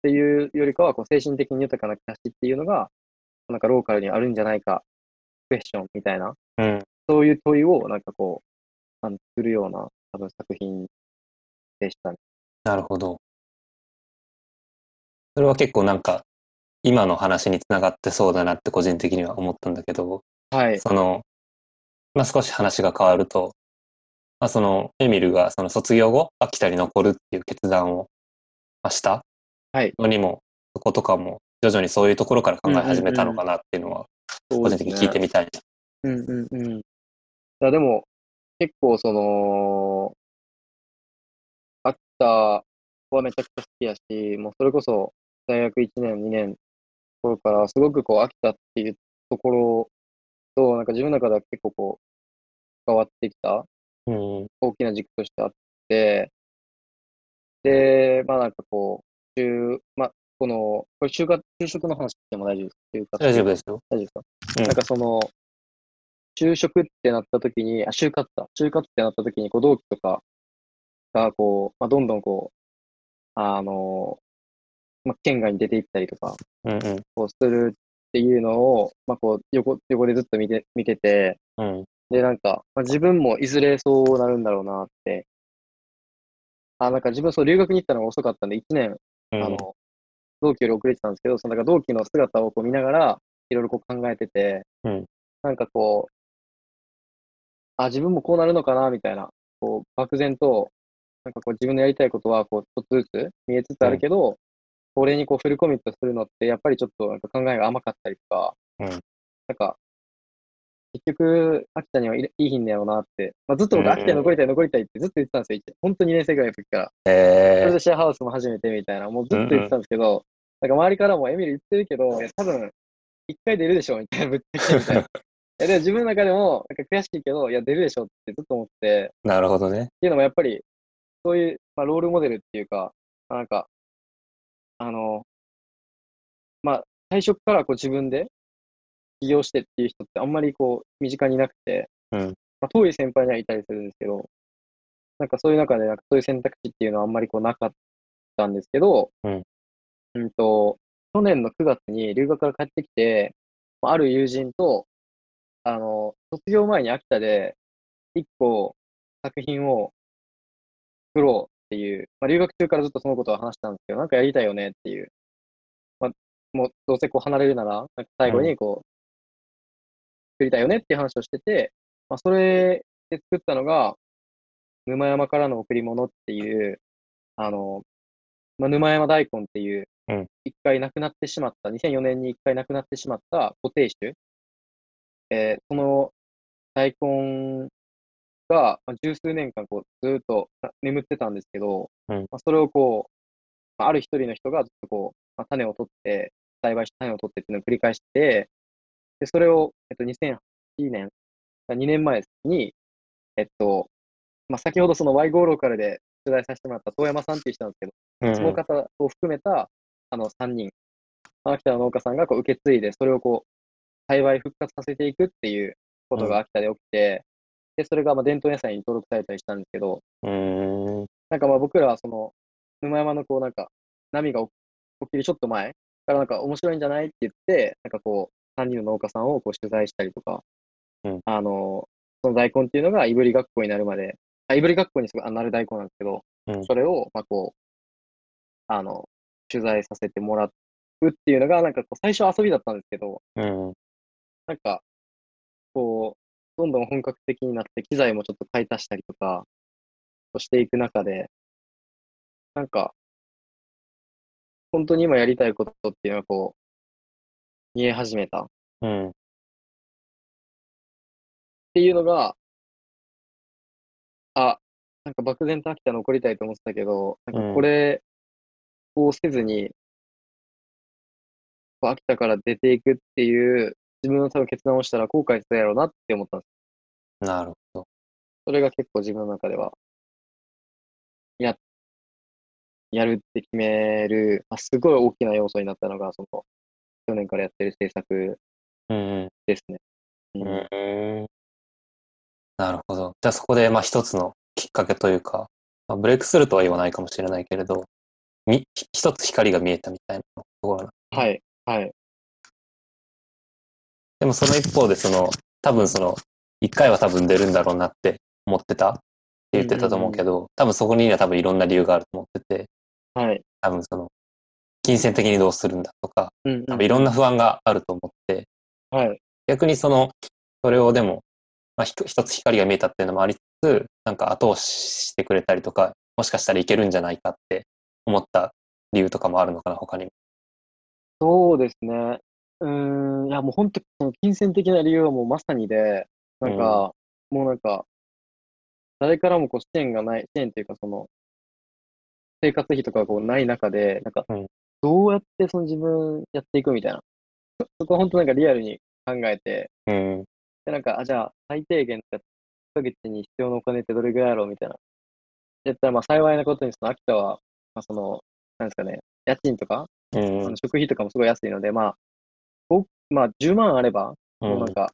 ていうよりかは、こう精神的に豊かな暮らしっていうのが、なんかローカルにあるんじゃないか、クエスチョンみたいな、うん。そういう問いをなんかこう、あの作るような多分作品でしたね。なるほど。それは結構なんか、今の話につながってそうだなって個人的には思ったんだけど、はい。その、まあ、少し話が変わると、まあ、その、エミルがその卒業後、秋田に残るっていう決断をまあしたはいのにも、そことかも、徐々にそういうところから考え始めたのかなっていうのは、個人的に聞いてみたいな。うんうんうん。いや、でも、結構その、秋田はめちゃくちゃ好きやし、もうそれこそ大学1年、2年の頃から、すごくこう、秋田っていうところと、なんか自分の中では結構こう、変わってきたうん。大きな軸としてあって、で、まあなんかこう、就、まあ、この、これ就活、就職の話しても大丈夫ですか？大丈夫ですよ。大丈夫ですか、うんなんかその、就職ってなった時に、あ、就活だ。就活ってなった時に、こう、同期とかが、こう、まあ、どんどんこう、あの、まあ、県外に出ていったりとか。こう、するっていうのを、まあ、こう、横、横でずっと見て、見てて、うん。で、なんか、まあ、自分もいずれそうなるんだろうなって、あ、なんか自分そう留学に行ったのが遅かったんで、1年うんあの、同期より遅れてたんですけど、そのなんか同期の姿をこう見ながら、いろいろこう考えてて、うんなんかこう、あ、自分もこうなるのかな、みたいな、こう、漠然と、なんかこう自分のやりたいことは、こう、ちょっとずつ見えつつあるけど、これにこうフルコミットするのって、やっぱりちょっとなんか考えが甘かったりとか、うんなんか、結局、秋田にはいいい日んだよなって、まあ、ずっと僕、うん秋田に残りたい、残りたいってずっと言ってたんですよ、本当2年生ぐらいの時から。そえれでシェアハウスも初めてみたいな、もうずっと言ってたんですけど、なんか周りからもエミル言ってるけど、いや、多分、一回出るでしょ、みたいな、ぶっちゃけみたいな。いや、でも自分の中でも、なんか悔しいけど、いや、出るでしょってずっと思って、っー、なるほどね。ていうのもやっぱり、そういう、まあ、ロールモデルっていうか、まあなんか、あの、まあ、最初からこう自分で起業してっていう人ってあんまりこう、身近にいなくて、うん。まあ、遠い先輩にはいたりするんですけど、なんかそういう中で、なんかそういう選択肢っていうのはあんまりこうなかったんですけど、うん。うんと、去年の9月に留学から帰ってきて、まあある友人と、あの、卒業前に秋田で一個作品を作ろうっていう、まあ、留学中からずっとそのことを話したんですけど、なんかやりたいよねっていう。まあ、もうどうせこう離れるなら、なんか最後にこう、作りたいよねっていう話をしてて、まあ、それで作ったのが、沼山からの贈り物っていう、あの、まあ、沼山大根っていううん、一回亡くなってしまった、2004年に一回亡くなってしまった固定種。えーその大根が、まあ、十数年間こうずーっとな眠ってたんですけど、うん。まあ、それをこう、まあある一人の人がずっとこう、まあ、種を取って、栽培して種を取ってっていうのを繰り返して、で、それを、えっと、2008年、2年前に、えっと、まあ、先ほどその Y ゴーローカルで取材させてもらった遠山さんっていう人なんですけど、うんその方を含めた、あの、3人、秋田の農家さんがこう受け継いで、それをこう、栽培復活させていくっていうことが秋田で起きて、で、それがまあ伝統野菜に登録されたりしたんですけど、うーん。なんかまあ僕らはその、沼山のこうなんか、波が起起きるちょっと前からなんか面白いんじゃないって言って、なんかこう、3人の農家さんをこう取材したりとか、うんあの、その大根っていうのがいぶり学校になるまで、あいぶり学校にすごなる大根なんですけど、うんそれを、まあこう、あの、取材させてもらうっていうのが、なんかこう最初は遊びだったんですけど、うん。なんか、こう、どんどん本格的になって、機材もちょっと買い足したりとか、としていく中で、なんか、本当に今やりたいことっていうのがこう、見え始めたっうん。ていうのが、あ、なんか漠然と秋田残りたいと思ってたけど、なんかこれをせずに、秋田から出ていくっていう、自分の多分決断をしたら後悔するやろうなって思ったんですなるほど。それが結構自分の中では、や、やるって決める、あ、すごい大きな要素になったのが、その、去年からやってる制作うん。ですね。ううんん。なるほど。じゃあそこで、まあ一つのきっかけというか、まあ、ブレイクスルーとは言わないかもしれないけれど、み、ひ一つ光が見えたみたいなところなはい、はい、でもその一方で、その、多分その、一回は多分出るんだろうなって思ってた？って言ってたと思うけど、多分そこには多分いろんな理由があると思ってて、はい。多分その、金銭的にどうするんだとか、うん、多分いろんな不安があると思って、はい、逆にその、それをでも、まあ、一つ光が見えたっていうのもありつつ、なんか後押ししてくれたりとか、もしかしたらいけるんじゃないかって思った理由とかもあるのかな、他にも。そうですね。うーん、いや、もう本当、その金銭的な理由はもうまさにで、なんか、もうなんか、誰からもこう支援がない、支援っていうか、その、生活費とかがこうない中で、なんかうん、どうやってその自分やっていくみたいな。そ そこは本当なんかリアルに考えて、うん。で、なんか、あ、じゃあ、最低限、1ヶ月に必要なお金ってどれぐらいやろうみたいな。絶対、まあ、幸いなことに、その、秋田は、まあ、その、なんですかね、家賃とか、うん。食費とかもすごい安いので、まあ、ごまあ、10万あれば、もうなんか、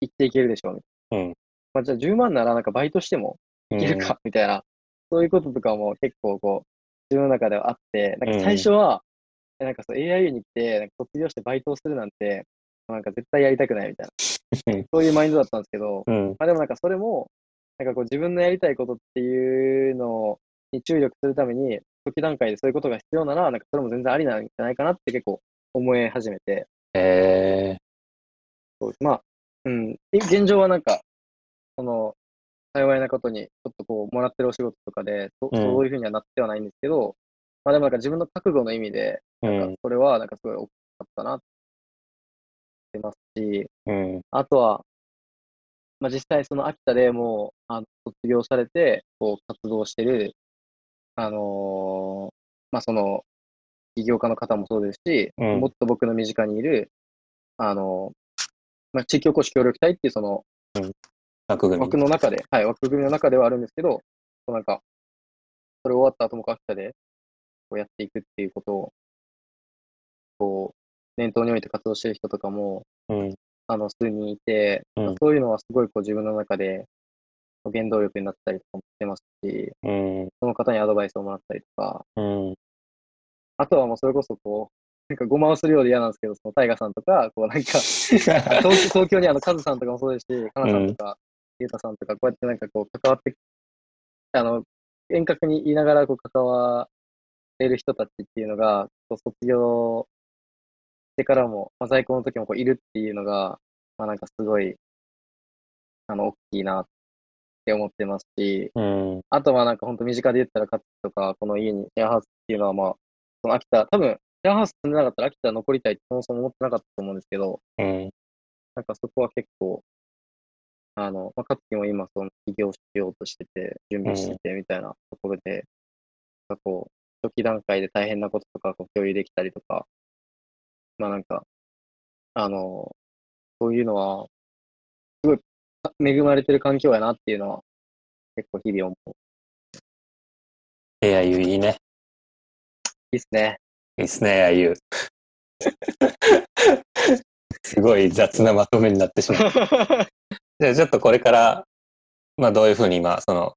行っていけるでしょう、みたいな。うん。まあ、じゃあ10万なら、なんかバイトしてもいけるか、みたいな、そういうこととかも結構こう、自分の中ではあって、なんか最初は、えなんかそう AIU に来て、なんか卒業してバイトをするなんて、なんか絶対やりたくないみたいな、そういうマインドだったんですけど、うん。まあでもなんかそれも、なんかこう自分のやりたいことっていうのに注力するために、初期段階でそういうことが必要なら、なんかそれも全然ありなんじゃないかなって結構思い始めて、えそうまあ、うん、い現状はなんか、その、幸いなことに、ちょっとこう、もらってるお仕事とかで、そうんそういうふうにはなってはないんですけど、まあでもなんか自分の覚悟の意味で、なんんか。それはなんかすごい大きかったなってますし、うん。あとは、まあ、実際その秋田でもう、あの、卒業されて、こう、活動してる、あのーまあ、その、起業家の方もそうですし、うんもっと僕の身近にいる、あのまあ、地域おこし協力隊っていうその枠組み。枠の中で、はい、枠組みの中ではあるんですけど、なんか、それ終わった後も秋田で、こうやっていくっていうことを、こう、念頭に置いて活動してる人とかも、うん。あの、数人いて、うんそういうのはすごいこう自分の中で原動力になったりとかもしてますし、うん。その方にアドバイスをもらったりとか、うん。あとはもうそれこそこう、なんかごまをするようで嫌なんですけど、そのタイガさんとか、こうなんか、東京東京にあのカズさんとかもそうですし、カナさんとか、ゆうたさんとか、こうやってなんかこう関わって、あの、遠隔にいながらこう関われる人たちっていうのが、こう卒業してからも、まあ、在庫の時もこういるっていうのが、まあなんかすごい、あの、大きいなっって思ってますし、うん。あとはなんか本当身近で言ったらカッチとか、この家にシェアハウスっていうのはまあ、その秋田、多分、シェアハウス住んでなかったら秋田残りたいってそもそも思ってなかったと思うんですけど、うん。なんかそこは結構、あの、まあ、カッチも今その起業しようとしてて、準備しててみたいなところで、なんかこう、初期段階で大変なこととかこう共有できたりとか、まあなんか、あの、そういうのは、すごい恵まれてる環境やなっていうのは、結構日々思う。いいね。いいっすね。いいっすね、AIU。すごい雑なまとめになってしまう。じゃあちょっとこれから、まあどういうふうに今、その、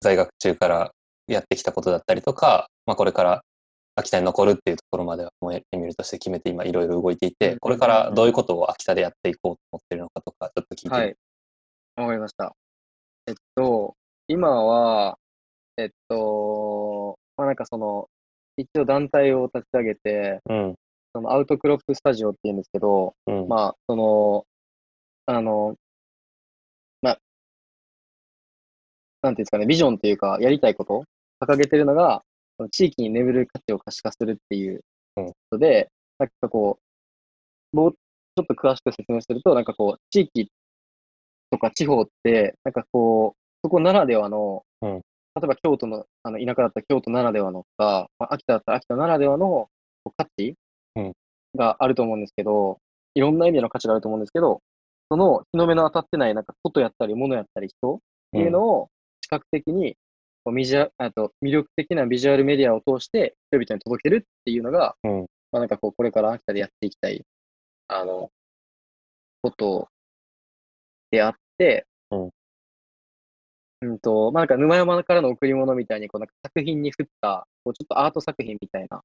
在学中からやってきたことだったりとか、まあこれから秋田に残るっていうところまではもうエミルとして決めて今いろいろ動いていて、これからどういうことを秋田でやっていこうと思ってるのかとか、ちょっと聞いてみはい。わかりました。えっと、今は、えっと、まあなんかその、一応団体を立ち上げて、うん、そのアウトクロップスタジオって言うんですけど、うん、まあ、その、あの、まあ、なんていうんですかね、ビジョンっていうか、やりたいこと掲げてるのが、地域に眠る価値を可視化するっていううん。ことで、なんかこう、もうちょっと詳しく説明すると、なんかこう、地域とか地方って、なんかこう、そこならではの、うん例えば京都の、あの田舎だったら京都ならではのとか、まあ、秋田だったら秋田ならではのこう価値うん。があると思うんですけど、いろんな意味での価値があると思うんですけど、その日の目の当たってない、なんかことやったり、物やったり、人っていうのを視覚的に、こうミジュアあと魅力的なビジュアルメディアを通して人々に届けるっていうのが、うん。まあなんかこう、これから秋田でやっていきたい、あの、ことであって、うんうんと、まあなんか沼山からの贈り物みたいに、こうなんか作品に振った、こうちょっとアート作品みたいな、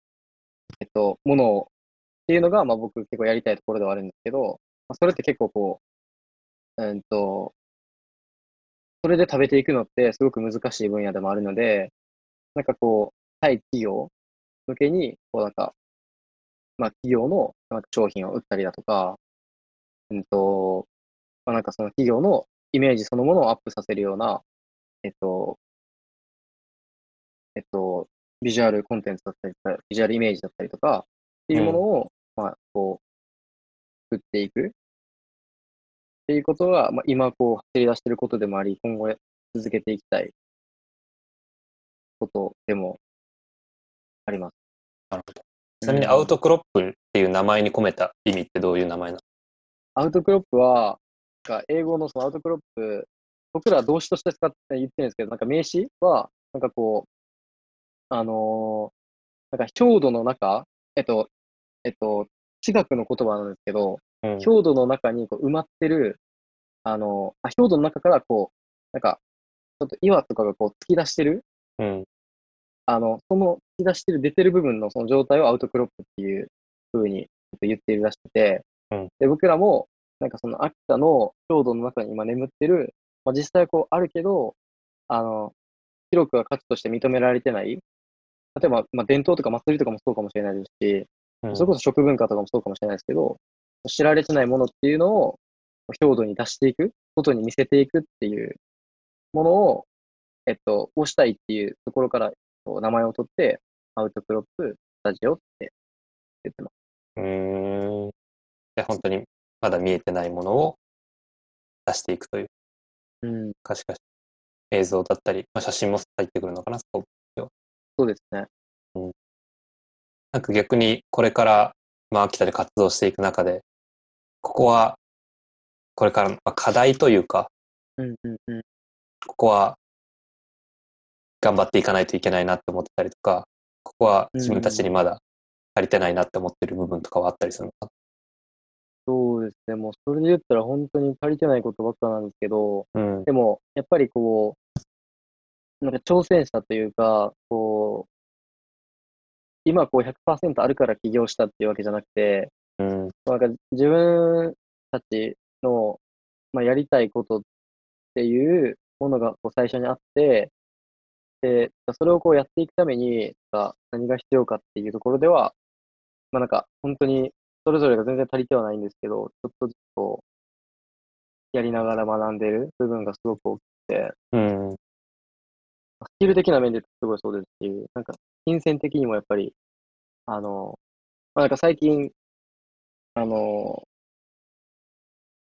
えっと、ものを、っていうのが、まあ僕結構やりたいところではあるんですけど、まあ、それって結構こう、うんと、それで食べていくのってすごく難しい分野でもあるので、なんかこう、対企業向けに、こうなんか、まあ企業のなんか商品を売ったりだとか、うんと、まあなんかその企業のイメージそのものをアップさせるような、えっと、えっと、ビジュアルコンテンツだったりとか、ビジュアルイメージだったりとか、っていうものを、まあ、こう、作っていく。っていうことが、まあ、今、こう、走り出していることでもあり、今後や続けていきたいことでもあります。なるほど。ちなみにアウトクロップっていう名前に込めた意味ってどういう名前なの？アウトクロップは、英語のそのアウトクロップ、僕らは動詞として使って言ってるんですけど、なんか名詞は、なんかこう、あのーなんか表土の中、えっと、えっと、地学の言葉なんですけど、うん表土の中にこう埋まってる、あのあ、表土の中からこう、なんか、ちょっと岩とかがこう突き出してる、うん。あの、その突き出してる、出てる部分のその状態をアウトクロップっていう風に言っているらしくて、うんで、僕らも、なんかその秋田の郷土の中に今眠ってる、まあ、実際こうあるけど、あの、広くは価値として認められてない、例えば、まあ、伝統とか祭りとかもそうかもしれないですし、うんそれこそ食文化とかもそうかもしれないですけど、知られてないものっていうのを表土に出していく、外に見せていくっていうものを、えっと、をしたいっていうところから名前を取って、アウトクロップスタジオって言ってます。うーん。で、本当にまだ見えてないものを出していくといううん、可視化し映像だったり、まあ、写真も入ってくるのかな、そうそうですね。なんか逆にこれから、まあ、秋田で活動していく中で、ここは、これからのまあ課題というか、うんうんうん。ここは頑張っていかないといけないなって思ってたりとか、ここは自分たちにまだ足りてないなって思ってる部分とかはあったりするのか？そうですね。もうそれで言ったら本当に足りてないことばっかなんですけど、な。うん。でも、やっぱりこう、なんか挑戦したというか、こう、今こう100%あるから起業したっていうわけじゃなくて、うん。なんか自分たちの、まあ、やりたいことっていうものがこう最初にあって、で、それをこうやっていくために、何が必要かっていうところでは、まあなんか本当にそれぞれが全然足りてはないんですけど、ちょっとずつこう、やりながら学んでる部分がすごく大きくて、うん。スキル的な面ですごいそうですし、なんか、金銭的にもやっぱり、あの、まあ、なんか最近、あの、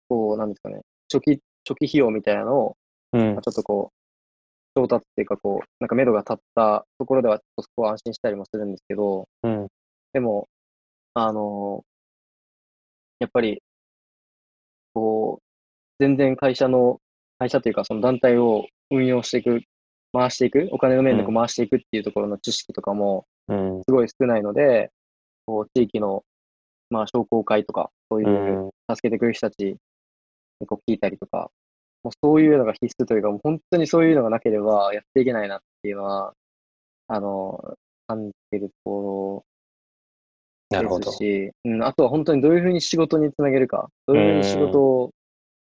こう、なんですかね、初期、初期費用みたいなのを、うんまあ。ちょっとこう、調達っていうか、こう、なんか目処が立ったところでは、ちょっとそこは安心したりもするんですけど、うん。でも、あの、やっぱり、こう、全然会社の、会社というか、その団体を運用していく、回していく、お金の面でこう回していくっていうところの知識とかも、うん。すごい少ないので、こう、地域の、まあ、商工会とか、そういうう、ん。助けてくれる人たちにこう聞いたりとか、もうそういうのが必須というか、もう本当にそういうのがなければやっていけないなっていうのは、あの、感じてるところです。し、うん、あとは本当にどういうふうに仕事につなげるか、どういうふうに仕事を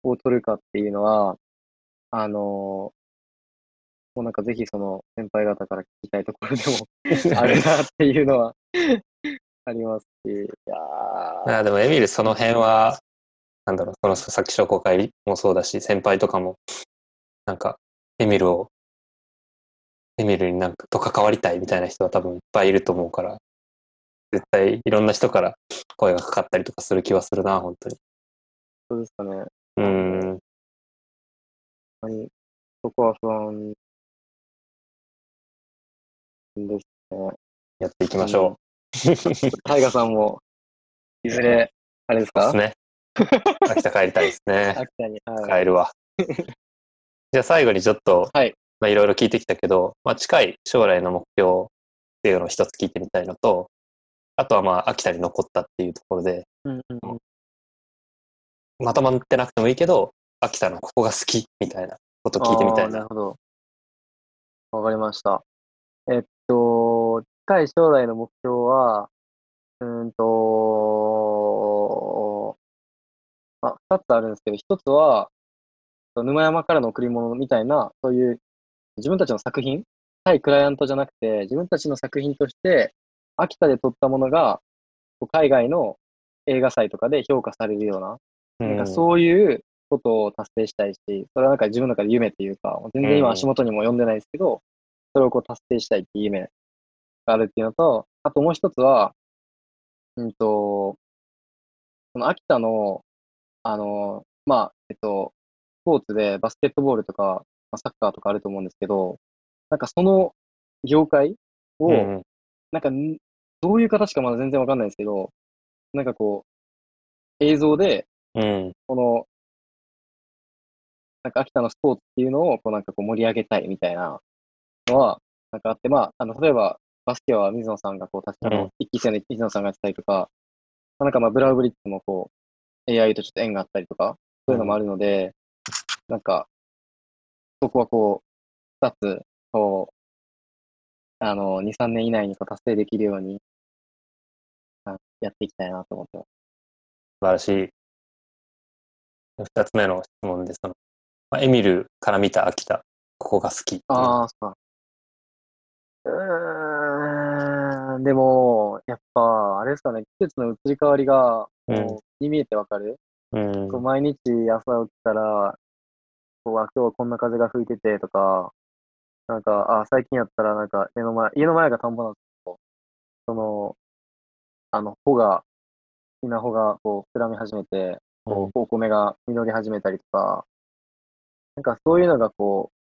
を取るかっていうのは、あの、もうなんかぜひその先輩方から聞きたいところでも あるなっていうのはありますし、いやー。あでもエミルその辺は、なんだろう、そのさっき商工会もそうだし、先輩とかも、なんか、エミルを、エミルになんかと関わりたいみたいな人は多分いっぱいいると思うから、絶対いろんな人から声がかかったりとかする気はするな、本当に。そうですかね。うん。本当にそこは不安ですね。やっていきましょタイガさんも、いずれ、あれですう。でかすね。秋田帰りたいですね。秋田に。はい。帰るわ。じゃあ最後にちょっと、はいまあいろいろ聞いてきたけど、まあ近い将来の目標っていうのを一つ聞いてみたいのと、あとはまあ秋田に残ったっていうところで、うんうんうんまとまってなくてもいいけど、秋田のここが好きみたいなこと聞いてみたいな。なるほど。わかりました。えっと、近い将来の目標は、うーんと、あ、二つあるんですけど、一つは、沼山からの贈り物みたいな、そういう自分たちの作品、対クライアントじゃなくて、自分たちの作品として、秋田で撮ったものが、海外の映画祭とかで評価されるような、なんかそういうことを達成したいし、それはなんか自分の中で夢っていうか、全然今足元にも読んでないですけど、それをこう達成したいっていう夢があるっていうのと、あともう一つは、うんと、その秋田の、あの、まあ、えっと、スポーツでバスケットボールとか、まあ、サッカーとかあると思うんですけど、なんかその業界を、うんなんかん、どういう形かまだ全然わかんないんですけど、なんかこう、映像で、うん。この、なんか秋田のスポーツっていうのを、こうなんかこう盛り上げたいみたいなのは、なんかあって、まあ、あの、例えば、バスケは水野さんがこう、確かうんの、一期生の水野さんがやってたりとか、まあなんかまあ、ブラウブリッジもこう、AI とちょっと縁があったりとか、そういうのもあるので、なんか、そこはこう、二つ、こう、あの、2、3年以内にこう達成できるように、あやっていきたいなと思ってます。素晴らしい。二つ目の質問で、その、まあ、エミルから見た秋田、ここが好き。ああ、そうか。うーん、でも、やっぱ、あれですかね、季節の移り変わりが、うんこう、に見えてわかる、うん。こう毎日朝起きたら、こう、あ、今日はこんな風が吹いててとか、なんか、あ、最近やったら、なんか、家の前、家の前が田んぼなんですけど、その、あの、穂が、稲穂が、こう、膨らみ始めて、こう、お米が実り始めたりとか、なんかそういうのがこう、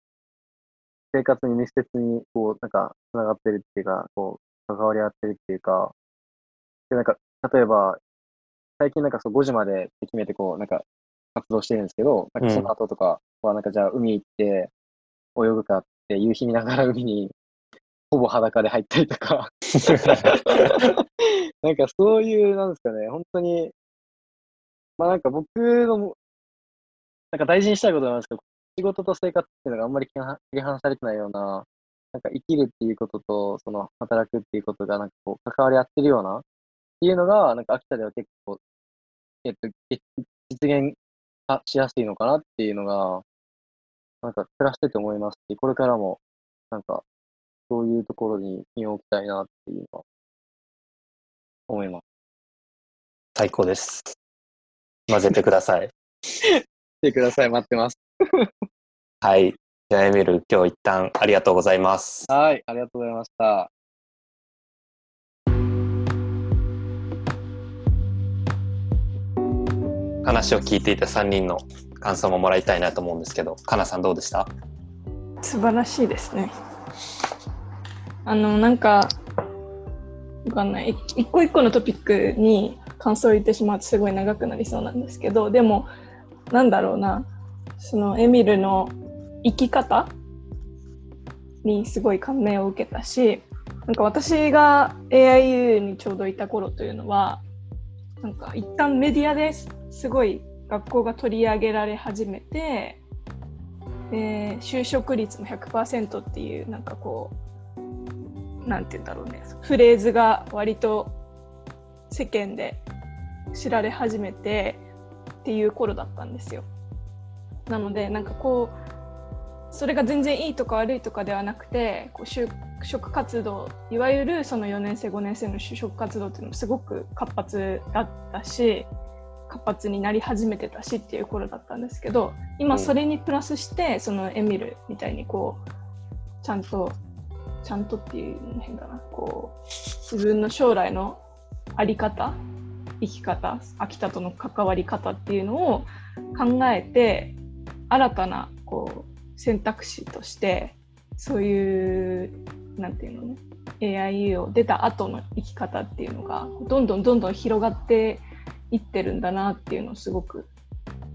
生活に密接に、こう、なんか、つながってるっていうか、こう、関わり合ってるっていうか、で、なんか、例えば、最近なんかそう5時までって決めて、こう、なんか、活動してるんですけど、なんかその後とかは、なんかじゃあ海行って、泳ぐかって、夕日見ながら海に、ほぼ裸で入ったりとか、なんかそういう、なんですかね、本当に、まあなんか僕の、なんか大事にしたいことなんですけど、仕事と生活っていうのがあんまり切り離されてないような、なんか生きるっていうことと、その働くっていうことがなんかこう関わり合ってるような、っていうのが、なんか秋田では結構、えっと、実実現あしやすいのかなっていうのが、なんか暮らしてて思いますし、これからも、なんか、そういうところに身を置きたいなっていうのは、思います。最高です。混ぜてください。来てください、待ってます。はい。じゃあ、エミル、今日一旦ありがとうございます。はい、ありがとうございました。話を聞いていた3人の感想ももらいたいなと思うんですけど、かなさんどうでした？素晴らしいですね。あの、なんか、わかんない。一個一個のトピックに感想を言ってしまうとすごい長くなりそうなんですけど、でも、なんだろうな、そのエミルの生き方にすごい感銘を受けたし、なんか私が AIU にちょうどいた頃というのは、なんか一旦メディアですすごい学校が取り上げられ始めて、で就職率も100%っていうなんかこうなんて言うんだろうねフレーズが割と世間で知られ始めてっていう頃だったんですよ。なのでなんかこうそれが全然いいとか悪いとかではなくてこう就職活動いわゆるその4年生5年生の就職活動っていうのもすごく活発だったし活発になり始めてたしっていう頃だったんですけど今それにプラスしてそのエミルみたいにこうちゃんとちゃんとっていうの変だなこう自分の将来の在り方生き方秋田との関わり方っていうのを考えて新たなこう選択肢としてそういうなんていうのね AIU を出た後の生き方っていうのがどんどんどんどん広がっていってるんだなっていうのをすごく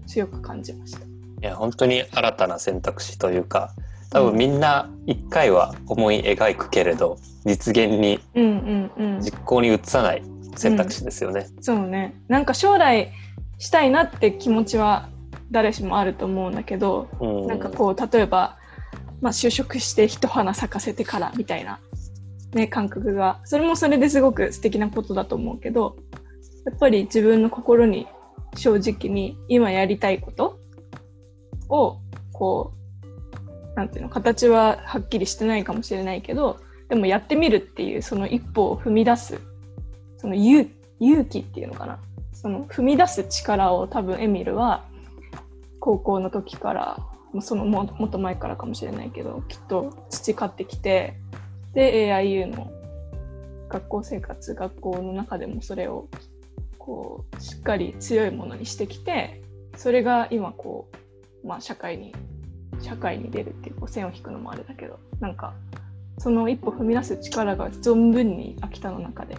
強く感じました。いや、本当に新たな選択肢というか、多分みんな一回は思い描くけれど、実現に、うんうんうん。実行に移さない選択肢ですよね。そうね。なんか将来したいなって気持ちは誰しもあると思うんだけど、うんなんかこう例えば、まあ、就職して一花咲かせてからみたいな、ね、感覚がそれもそれですごく素敵なことだと思うけどやっぱり自分の心に正直に今やりたいことをこうなんていうの形ははっきりしてないかもしれないけどでもやってみるっていうその一歩を踏み出すその勇気っていうのかな。その踏み出す力を多分エミルは高校の時からそのももっと前からかもしれないけどきっと培ってきてで AIU の学校生活学校の中でもそれをこうしっかり強いものにしてきてそれが今こう、まあ、社会に社会に出るっていうこう線を引くのもあれだけどなんかその一歩踏み出す力が存分に秋田の中で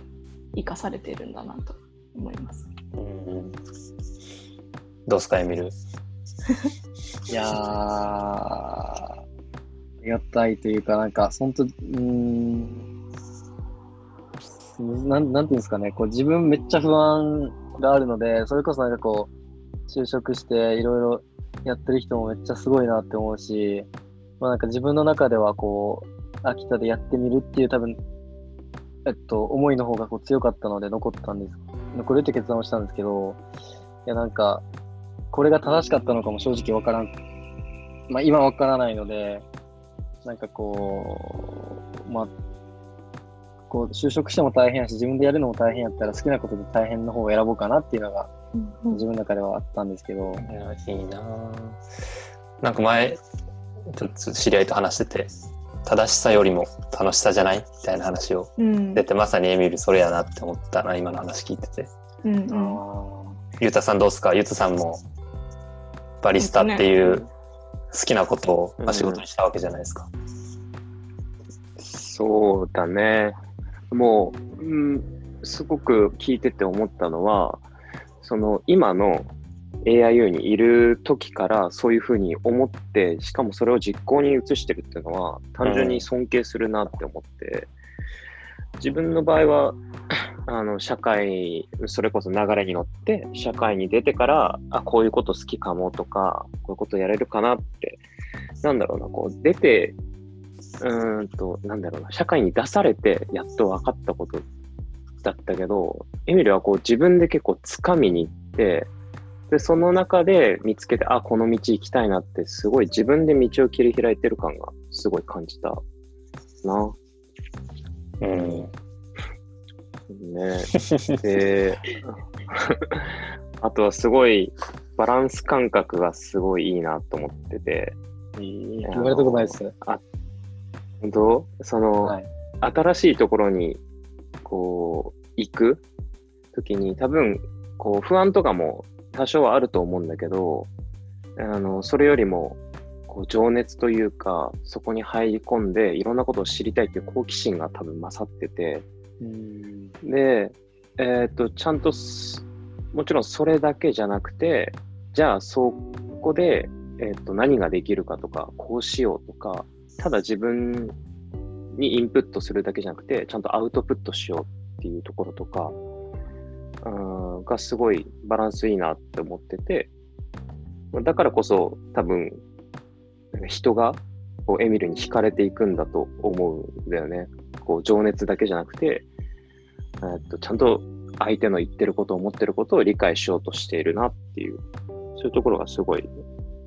生かされているんだなと思います。うんどうですか、エミル？いやー、ありがたいというか、なんか、本当うーん、なんなんていうんですかね、こう自分めっちゃ不安があるので、それこそなんかこう、就職していろいろやってる人もめっちゃすごいなって思うし、まあなんか自分の中ではこう、秋田でやってみるっていう多分、えっと、思いの方がこう強かったので残ったんです。残るって決断をしたんですけど、いやなんか、これが正しかったのかも正直わからん。まあ今わからないので、なんかこう、まあ、こう就職しても大変やし、自分でやるのも大変やったら好きなことで大変の方を選ぼうかなっていうのが自分の中ではあったんですけど、いやいいな。ぁなんか前、ちょっと知り合いと話してて、正しさよりも楽しさじゃない？みたいな話をうん。出て、まさにエミルそれやなって思ったな、今の話聞いてて。うんうん。あゆうたさんどうですか？ゆうたさんもバリスタっていう好きなことをまあ仕事にしたわけじゃないですか。そうだね。もう、うん、すごく聞いてて思ったのは、その今の AIU にいる時からそういうふうに思って、しかもそれを実行に移してるっていうのは、単純に尊敬するなって思って、自分の場合は、あの社会、それこそ流れに乗って、社会に出てから、あ、こういうこと好きかもとか、こういうことやれるかなって、なんだろうな、こう出て、うーんと、なんだろうな、社会に出されて、やっと分かったことだったけど、エミルはこう自分で結構掴みに行って、で、その中で見つけて、あ、この道行きたいなって、すごい自分で道を切り開いてる感がすごい感じたな。うん。ね。で、あとはすごいバランス感覚がすごいいいなと思ってて、言われたことないですね。本当？その、はい。新しいところに、こう、行くときに、多分、こう、不安とかも多少はあると思うんだけど、あの、それよりも、こう、情熱というか、そこに入り込んで、いろんなことを知りたいっていう好奇心が多分勝ってて、うん。で、えっ、と、ちゃんとす、もちろんそれだけじゃなくて、じゃあそこで、えっ、と、何ができるかとか、こうしようとか、ただ自分にインプットするだけじゃなくて、ちゃんとアウトプットしようっていうところとか、うんがすごいバランスいいなって思ってて、だからこそ多分、人がこうエミルに惹かれていくんだと思うんだよね。こう情熱だけじゃなくて、えっと、ちゃんと相手の言ってることを、思ってることを理解しようとしているなっていう、そういうところがすごい、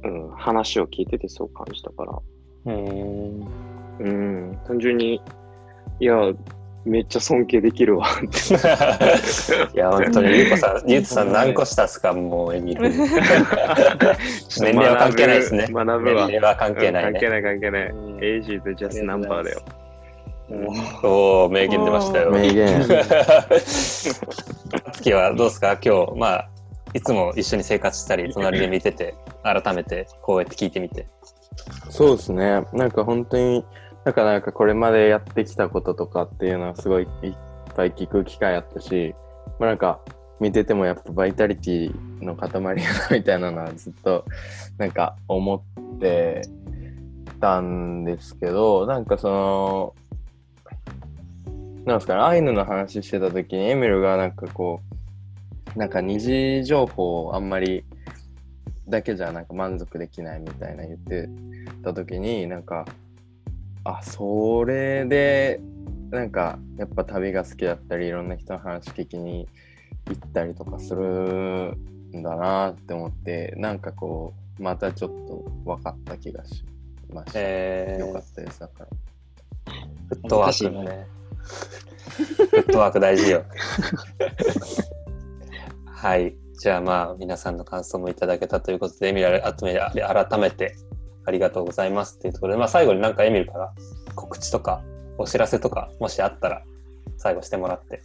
うん、話を聞いててそう感じたから、うー。うん、単純に、いや、めっちゃ尊敬できるわ。いや、本当に、ゆうこさん、ゆうとさん何個したっすか、もう、エミル。年齢は関係ないですね。学ぶわ。年齢は関係ないね。うん関係ない関係ない。うん Age is just number だよ。おお、名言出ましたよ。名言。月はどうですか？今日、まあ、いつも一緒に生活したり、隣で見てて、改めてこうやって聞いてみて。そうですね。なんか本当に、なんかなんかこれまでやってきたこととかっていうのはすごいいっぱい聞く機会あったし、まあなんか見ててもやっぱバイタリティの塊だなみたいなのはずっとなんか思ってたんですけど、なんかその、なんすかね、アイヌの話してた時にエミルがなんかこう、なんか二次情報をあんまりだけじゃなんか満足できないみたいな言ってた時になんかあそれでなんかやっぱ旅が好きだったりいろんな人の話聞きに行ったりとかするんだなって思ってなんかこうまたちょっと分かった気がしました、えーよかったですだからフットワークのね。フットワーク大事よ。はい。じゃあまあ、皆さんの感想もいただけたということで、エミル改め改めてありがとうございますっていうところで、まあ最後になんかエミルから告知とかお知らせとか、もしあったら最後してもらって、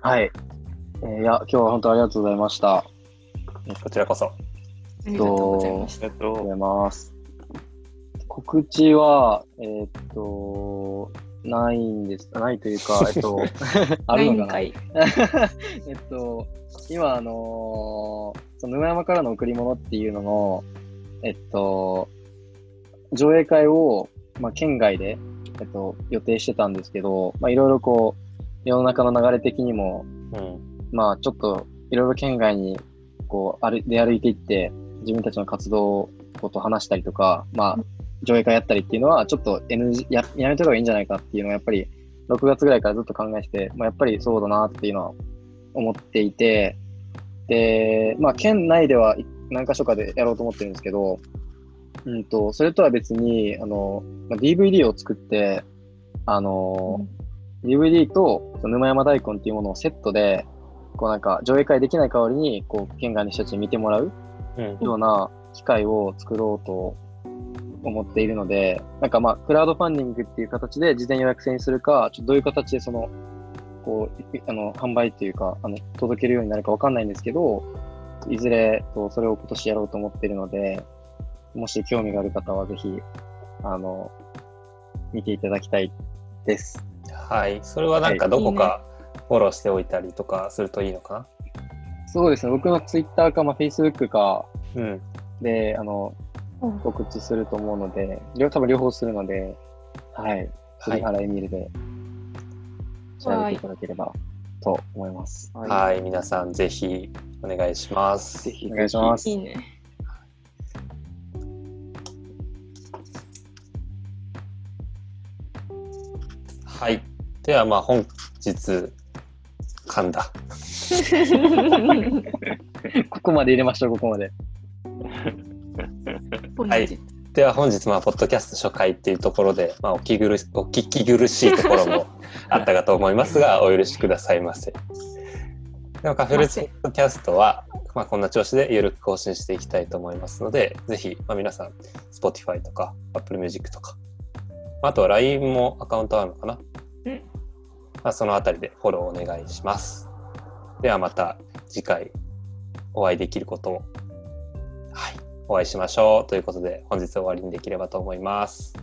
はい。えーいや、今日は本当ありがとうございました。あこちらこそ。ありがとうございました。りがとうございます。告知は、えーっと、ないんです。ないというか、えっと、あるのかな？えっと、今、あのーその沼山からの贈り物っていうのの、えっと、上映会を、まあ、県外で、えっと、予定してたんですけど、まあ、いろいろこう、世の中の流れ的にも、うん。まあ、ちょっと、いろいろ県外に、こう、歩出歩いていって、自分たちの活動こと話したりとか、まあ、上映会やったりっていうのは、ちょっと NG、や、やめた方がいいんじゃないかっていうのは、やっぱり、6月ぐらいからずっと考えてて、まあ、やっぱりそうだなっていうのは思っていて、で、まあ、県内ではい何箇所かでやろうと思ってるんですけど、うんと、それとは別に、あの、まあ、DVD を作って、あの、DVD とその沼山大根っていうものをセットで、こうなんか上映会できない代わりに、こう、県外の人たちに見てもらううん。ような機会を作ろうと思っているので、なんかまあ、クラウドファンディングっていう形で事前予約制にするか、ちょっとどういう形でその、こう、いあの、販売っていうか、あの、届けるようになるかわかんないんですけど、いずれ、とそれを今年やろうと思っているので、もし興味がある方はぜひ、あの、見ていただきたいです。はい。それはなんかどこかフォローしておいたりとかするといいのかそうですね、僕のツイッターか、まあ、Facebook かなうん。で、あの、うん告知すると思うので、両多分両方するので、はい、はい栗原エミルで調べていただければと思います。はい。皆さんぜひお願いします。ぜひお願いします。いいね。はい。ではまあ本日、噛んだ。ここまで入れましょう、ここまで。はいでは本日まあポッドキャスト初回っていうところで、まあ、お聞き苦しお聞き苦しいところも あったかと思いますがお許しくださいませ。でもカフェルツポッドキャストは、まあ、こんな調子で緩く更新していきたいと思いますので、ぜひ、まあ、皆さん、Spotify とか Apple Music とか、あとは LINE もアカウントあるのかな、うんまあ、そのあたりでフォローお願いします。ではまた次回お会いできることを、はい、お会いしましょうということで、本日終わりにできればと思います。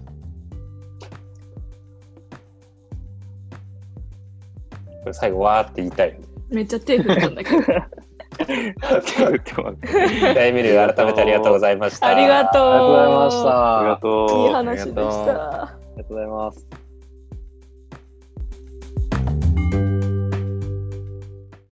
これ最後わーって言いたい。めっちゃ手振ったんだけど。じゃあエミル改めてありがとうございました。ありがとう。ありがとうございました。ありがとう。いい話でした。ありがとうございます。